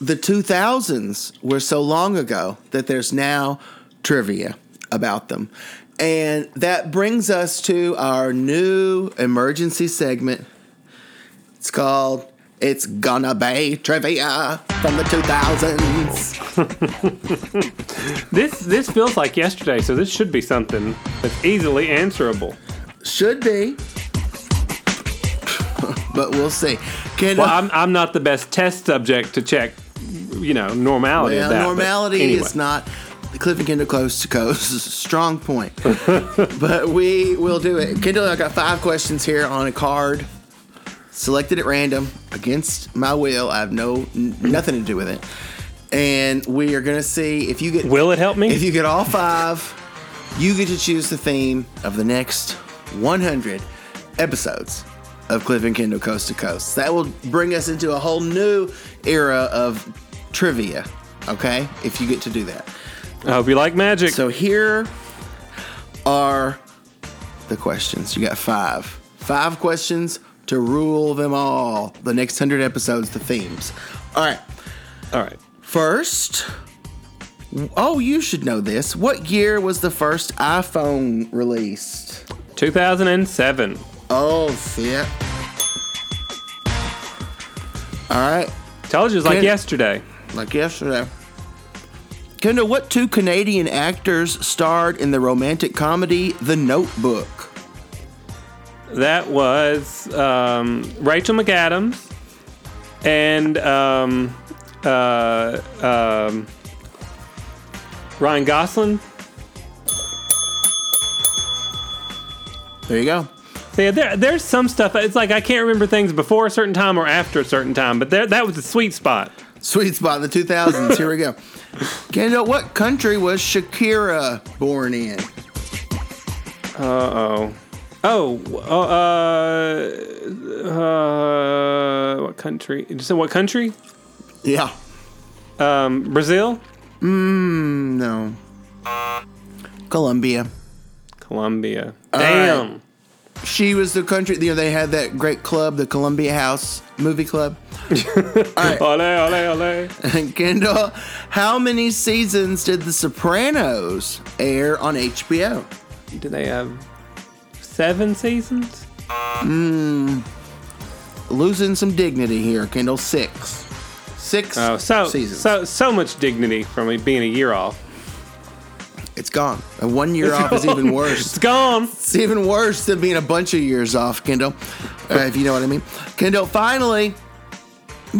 the 2000s were so long ago that there's now trivia about them. And that brings us to our new emergency segment. It's called It's Gonna Be Trivia from the 2000s.
this this feels like yesterday, so this should be something that's easily answerable.
Should be. but we'll see. Kendall,
Well, I'm I'm not the best test subject to check, you know, normality
well,
of that.
normality
anyway.
is not Cliff and Kendall coast to coast. is a Strong point. but we will do it. Kendall, I got five questions here on a card, selected at random against my will. I have no n- nothing to do with it. And we are gonna see if you get.
Will it help me?
If you get all five, you get to choose the theme of the next 100 episodes of Cliff and Kendall Coast to Coast. That will bring us into a whole new era of trivia. Okay, if you get to do that.
I hope you like magic.
So here are the questions. You got five. Five questions to rule them all. The next hundred episodes, the themes. All right.
All right.
First, oh, you should know this. What year was the first iPhone released?
2007.
Oh, shit. All right.
Told you it was like
Ken-
yesterday.
Like yesterday. Kendall, what two Canadian actors starred in the romantic comedy The Notebook?
That was um, Rachel McAdams and um, uh, um, Ryan Gosling.
There you go.
So yeah, there, there's some stuff. It's like I can't remember things before a certain time or after a certain time, but there, that was the sweet spot.
Sweet spot in the 2000s. Here we go. Kendall, what country was Shakira born in?
Uh oh. Oh, uh, uh, what country? You said what country?
Yeah.
Um, Brazil?
Mm, no. Colombia.
Colombia. Damn.
right. She was the country, you know, they had that great club, the Columbia House Movie Club.
Ole, ole, ole.
Kendall, how many seasons did The Sopranos air on HBO?
Do they have seven seasons?
Mm, losing some dignity here, Kendall. Six. Six
Oh, so
seasons.
so so much dignity from it being a year off.
it's gone. And one year
It's
off is even worse.
It's gone.
It's even worse than being a bunch of years off, Kendall. Uh, if you know what I mean. Kendall, finally,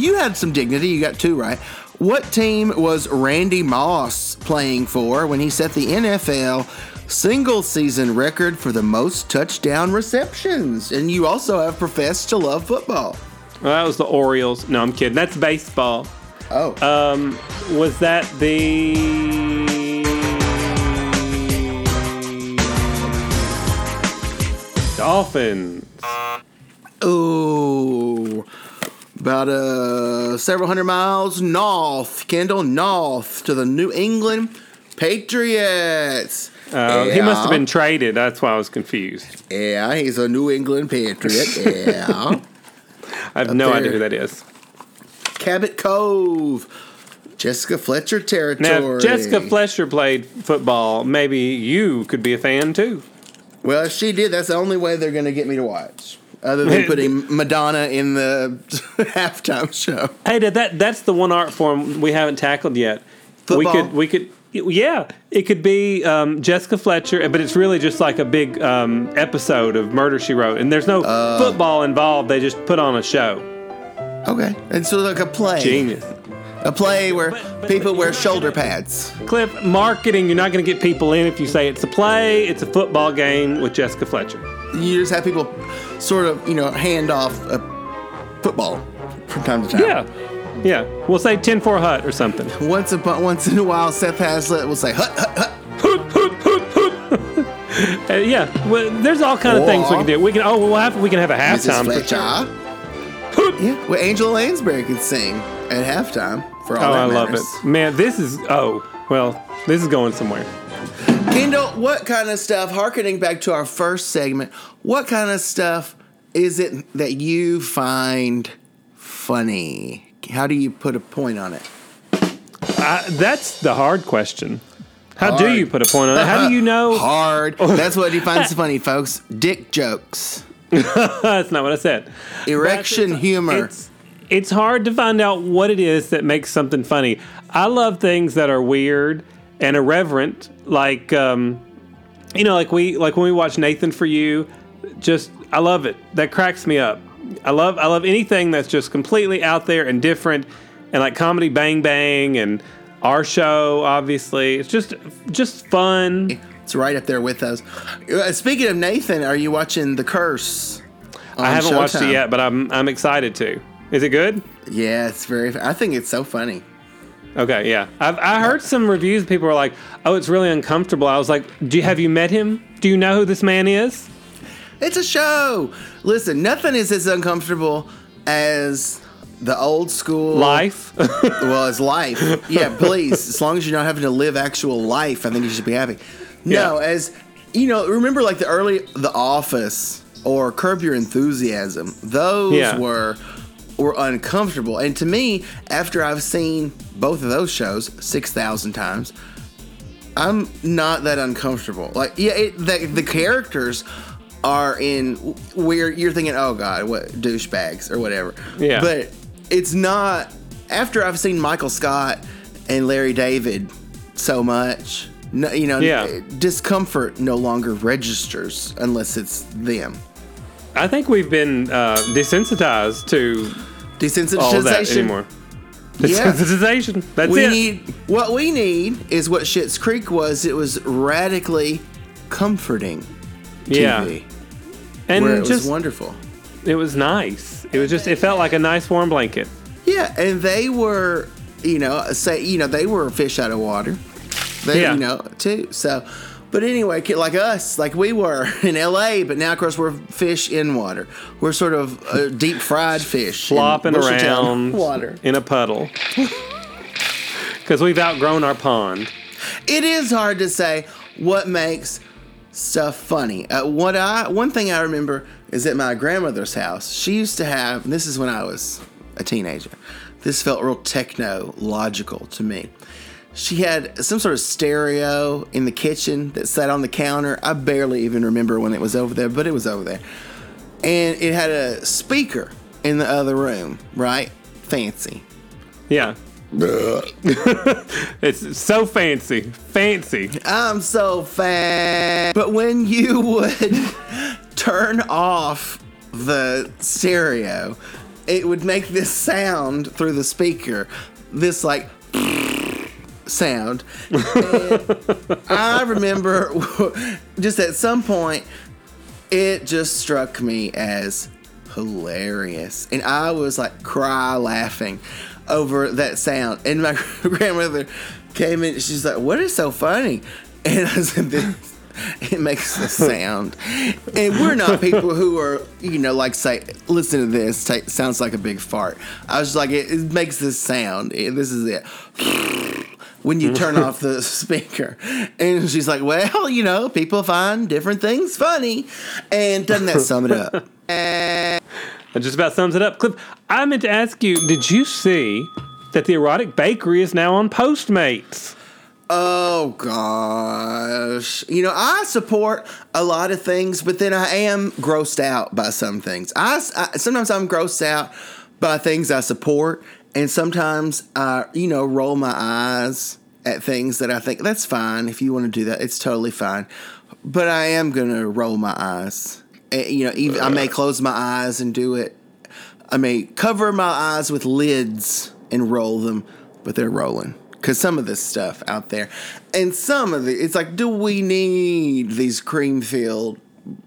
you had some dignity. You got two right. What team was Randy Moss playing for when he set the NFL single season record for the most touchdown receptions? And you also have professed to love football.
Well, that was the Orioles. No, I'm kidding. That's baseball.
Oh.
Um, was that the. Dolphins?
Oh. About uh, several hundred miles north, Kendall, north to the New England Patriots.
Uh, He must have been traded. That's why I was confused.
Yeah, he's a New England Patriot. Yeah.
I have
Up
no idea who that is.
Cabot Cove. Jessica Fletcher territory.
Now, if Jessica Fletcher played football, maybe you could be a fan too.
Well, if she did, that's the only way they're going to get me to watch. Other than putting Madonna in the halftime show.
Hey, that, that that's the one art form we haven't tackled yet. We
Football?
could we could yeah, it could be um, Jessica Fletcher, but it's really just like a big um, episode of Murder She Wrote, and there's no
Uh.
football involved. They just put on a show.
Okay. And so like a play.
Genius.
A play where people wear shoulder pads.
Cliff, marketing, you're not going to get people in if you say it's a play, it's a football game with Jessica Fletcher.
You just have people sort of, you know, hand off a football from time to time.
Yeah. Yeah. We'll say 10 for a hut or something.
Once upon, once in a while, Seth Hazlitt will say, hut, hut, hut.
Uh, yeah. Well, there's all kind of things we can do. We can oh we'll have we can have a halftime. for
Fletcher. yeah. Well, Angela Lansbury could sing at halftime for
Oh,
all that
I love it. Man, this is oh, well, this is going somewhere.
Kendall, what kind of stuff, harkening back to our first segment, what kind of stuff is it that you find funny? How do you put a point on it?
I, that's the hard question. How do you put a point on it? How do you know?
Hard. That's what he finds funny, folks. Dick jokes.
That's not what I said.
Erection humor.
It's it's hard to find out what it is that makes something funny. I love things that are weird and irreverent, like um, you know, like we like when we watch Nathan for You. Just I love it. That cracks me up. I love I love anything that's just completely out there and different, and like comedy Bang Bang and our show. Obviously, it's just just fun.
It's right up there with those. Uh, Speaking of Nathan, are you watching The Curse?
I haven't watched it yet, but I'm I'm excited to. Is it good?
Yeah, it's very. I think it's so funny.
Okay, yeah. I've I heard some reviews. People were like, "Oh, it's really uncomfortable." I was like, "Do you have you met him? Do you know who this man is?"
It's a show. Listen, nothing is as uncomfortable as the old school
Life.
well, it's life. Yeah, please. As long as you're not having to live actual life, I think you should be happy. No,
Yeah.
as you know, remember like the early The Office or Curb Your Enthusiasm. Those
Yeah.
were were uncomfortable. And to me, after I've seen both of those shows six thousand times, I'm not that uncomfortable. Like, yeah, it, the, the characters are in where you're thinking, oh god, what douchebags or whatever.
Yeah.
But it's not. After I've seen Michael Scott and Larry David so much, no, you know,
Yeah.
discomfort no longer registers unless it's them.
I think we've been uh, desensitized to
Desensitization.
all that anymore.
Yeah.
Desensitization. That's
we
it.
need what we need is what Schitt's Creek was. It was radically comforting
yeah,
TV,
and
where it
just
was wonderful.
it was nice. It was just it felt like a nice warm blanket.
Yeah, and they were, you know, say, you know, they were fish out of water. They,
Yeah.
you know, too. So, but anyway, like us, like we were in L.A., but now of course we're fish in water. We're sort of uh, deep fried fish,
flopping around
water.
in a puddle because we've outgrown our pond.
It is hard to say what makes stuff funny. Uh, what I one thing I remember is at my grandmother's house. She used to have. And this is when I was a teenager. This felt real technological to me. She had some sort of stereo in the kitchen that sat on the counter. I barely even remember when it was over there, but it was over there. And it had a speaker in the other room, right? Fancy.
Yeah, it's so fancy, fancy.
I'm so fat. But when you would turn off the stereo, it would make this sound through the speaker. This like sound. I remember just at some point, it just struck me as hilarious. And I was like cry laughing over that sound. And my grandmother came in, she's like, What is so funny? And I said, This, It makes a sound. And we're not people who are, you know, like say, listen to this. Ta sounds like a big fart. I was like, it, it makes this sound. And this is it. When you turn mm-hmm. off the speaker. And she's like, well, you know, people find different things funny. And doesn't that sum it up?
That just about sums it up. Cliff, I meant to ask you, did you see that the erotic bakery is now on Postmates?
Oh gosh. You know, I support a lot of things, but then I am grossed out by some things. I, I- sometimes I'm grossed out by things I support, and sometimes I, you know, roll my eyes at things that I think that's fine. If you want to do that, it's totally fine. But I am gonna roll my eyes. Eh, You know, even I may close my eyes and do it. I may cover my eyes with lids and roll them, but they're rolling. Cause some of this stuff out there, and some of the, it's like, do we need these cream filled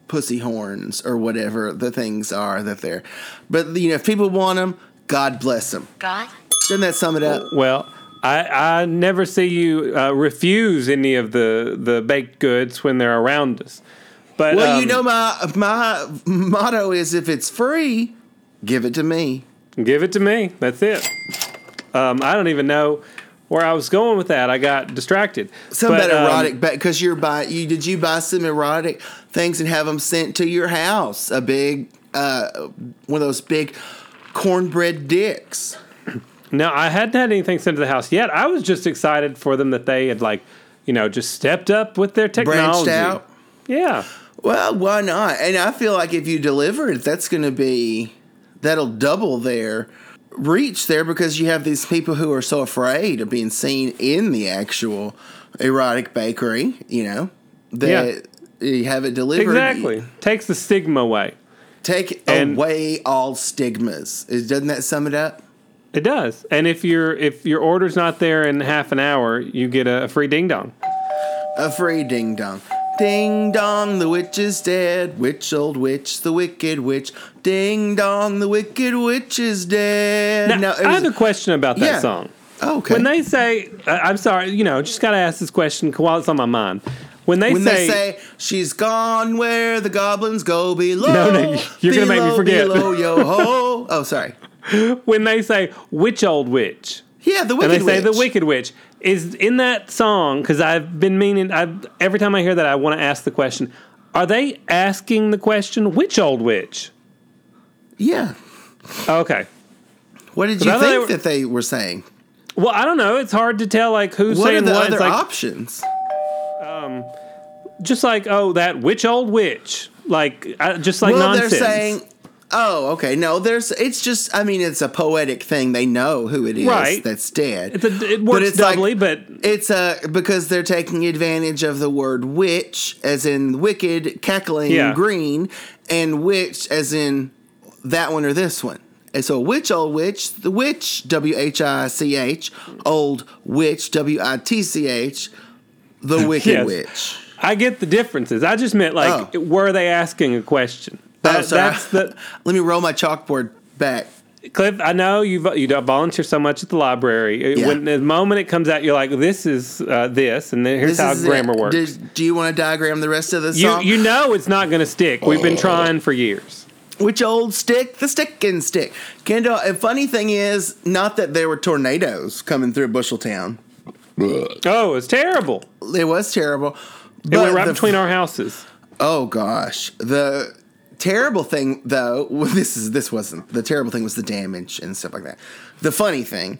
pussy horns or whatever the things are that they're? But you know, if people want them, God bless them.
God?
Doesn't that sum it up?
Well, I, I never see you uh, refuse any of the, the baked goods when they're around us. But
Well, you
um,
know, my my motto is if it's free, give it to me.
Give it to me. That's it. Um, I don't even know where I was going with that. I got distracted.
Some
But,
better
um,
erotic, because you're buy you did you buy some erotic things and have them sent to your house? A big, uh, one of those big cornbread dicks.
No, I hadn't had anything sent to the house yet. I was just excited for them that they had like, you know, just stepped up with their technology.
Branched out.
Yeah.
Well, why not? And I feel like if you deliver it, that's going to be that'll double their reach there because you have these people who are so afraid of being seen in the actual erotic bakery. You know that you have it delivered.
Exactly. Takes the stigma away.
Take
And-
away all stigmas. Is- Doesn't that sum it up?
It does. And if your if your order's not there in half an hour, you get a, a free ding dong.
A free ding dong. Ding dong, the witch is dead. Witch, old witch, the wicked witch. Ding dong, the wicked witch is dead.
Now,
Now, it
I have a question about that
Yeah.
song.
Oh, okay.
When they say, I'm sorry, you know, just got to ask this question while it's on my mind. When they
when
say,
they say she's gone where the goblins go below.
No, no, you're gonna make me forget.
Below, yo ho. Oh, sorry.
when they say which old witch,
Yeah, the
and
wicked
they say the wicked witch is in that song because I've been meaning. I every time I hear that, I want to ask the question: Are they asking the question which old witch?
Yeah.
Okay.
What did you
thought they
think
were-
that they were saying?
Well, I don't know. It's hard to tell like who's
What are the
what.
other
like,
options?
Um, just like oh that witch old witch like I, just like
well,
nonsense.
they're saying. Oh, okay. No, there's. It's just. I mean, it's a poetic thing. They know who it is
Right.
that's dead.
It's a, it works
like-
doubly, but
It's a because they're taking advantage of the word witch, as in wicked, cackling
Yeah.
green, and witch, as in that one or this one. And so, witch, old witch, the witch, W H I C H, old witch, W I T C H, the wicked
Yes.
witch.
I get the differences. I just meant like were they asking a question?
Oh,
That- that's the
Let me roll my chalkboard back.
Cliff. I know you you volunteer so much at the library.
Yeah.
When the moment it comes out, you're like, "This is uh, this," and then here's
This
how grammar
it.
works.
Did- do you want to diagram the rest of the
you
song?
you know it's not going to stick. We've been trying for years.
Which old stick? The stick and stick. Kendall, a funny thing is, not that there were tornadoes coming through Busheltown.
Oh, it's terrible.
It was terrible.
It went right
the-
between our houses.
Oh gosh. The terrible thing though, well, this is this wasn't the terrible thing was the damage and stuff like that. The funny thing,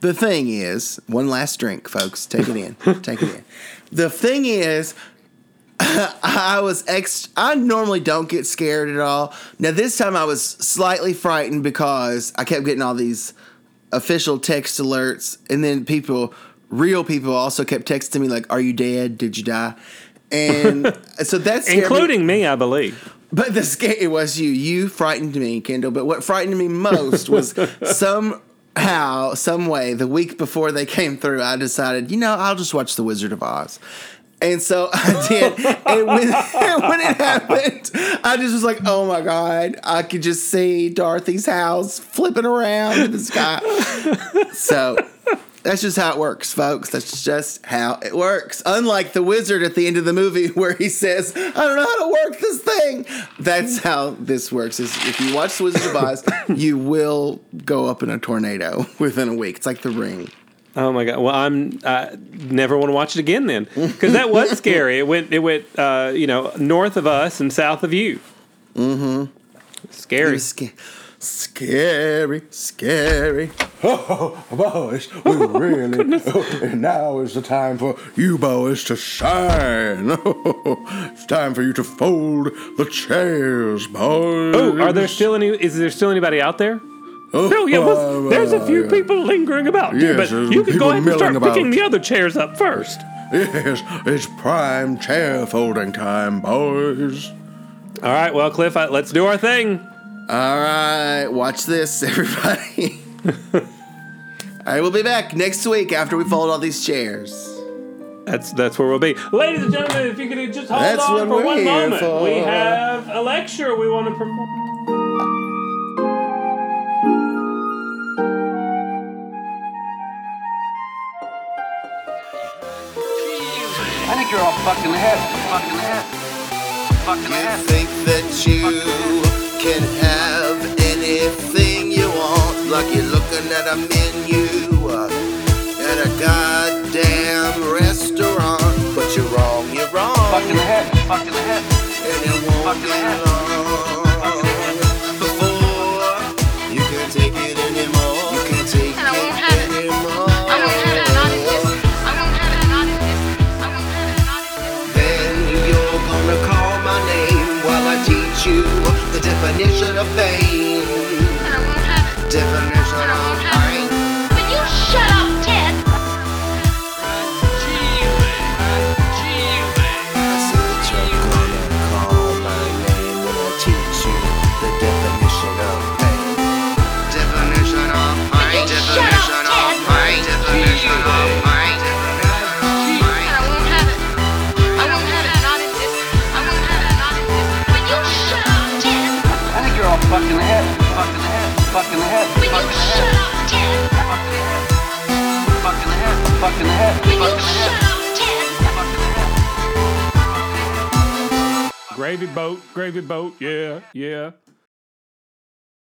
the thing is, one last drink, folks. Take it in. Take it in. The thing is, I was ex. I normally don't get scared at all. Now this time I was slightly frightened because I kept getting all these official text alerts, and then people, real people, also kept texting me like, "Are you dead? Did you die?" And so that's
Including me, I believe.
But the scare it was you. You frightened me, Kendall. But what frightened me most was somehow, some way, the week before they came through, I decided, you know, I'll just watch The Wizard of Oz. And so I did. and when, when it happened, I just was like, oh my God, I could just see Dorothy's house flipping around in the sky. So That's just how it works, folks. That's just how it works. Unlike the wizard at the end of the movie where he says, I don't know how to work this thing. That's how this works. Is if you watch The Wizard of Oz, you will go up in a tornado within a week. It's like the ring.
Oh my god! Well, I'm I never want to watch it again then because that was scary. It went it went uh, you know north of us and south of you.
Mm-hmm.
Scary.
Sca- scary, scary.
Oh, boys, we really. Oh, and now is the time for you boys to shine. it's time for you to fold the chairs, boys.
Oh, are there still any? Is there still anybody out there? no, yeah, well, there's a few
uh,
people lingering about.
Yes,
but you
can
go ahead and start
milling
picking the other chairs up first.
Yes, it's prime chair folding time, boys.
All right, well, Cliff, let's do our thing.
All right, watch this, everybody. all right, we'll be back next week after we fold all these chairs.
That's that's where we'll be, ladies and gentlemen. If you could just hold
That's
on for one moment,
for.
we have a lecture we want to perform.
I think you're all fucking in the head. Fucked in the head. Fucked in the
You
head.
think that you can have anything you want, like you're looking at a menu at a goddamn restaurant, but you're wrong, you're wrong.
Fucked in the head. Fucked in the head.
And it won't be long before you can take it of pain.
In the head.
shut up, Ted?
Fucked in the head.
Gravy boat, gravy boat, yeah, yeah.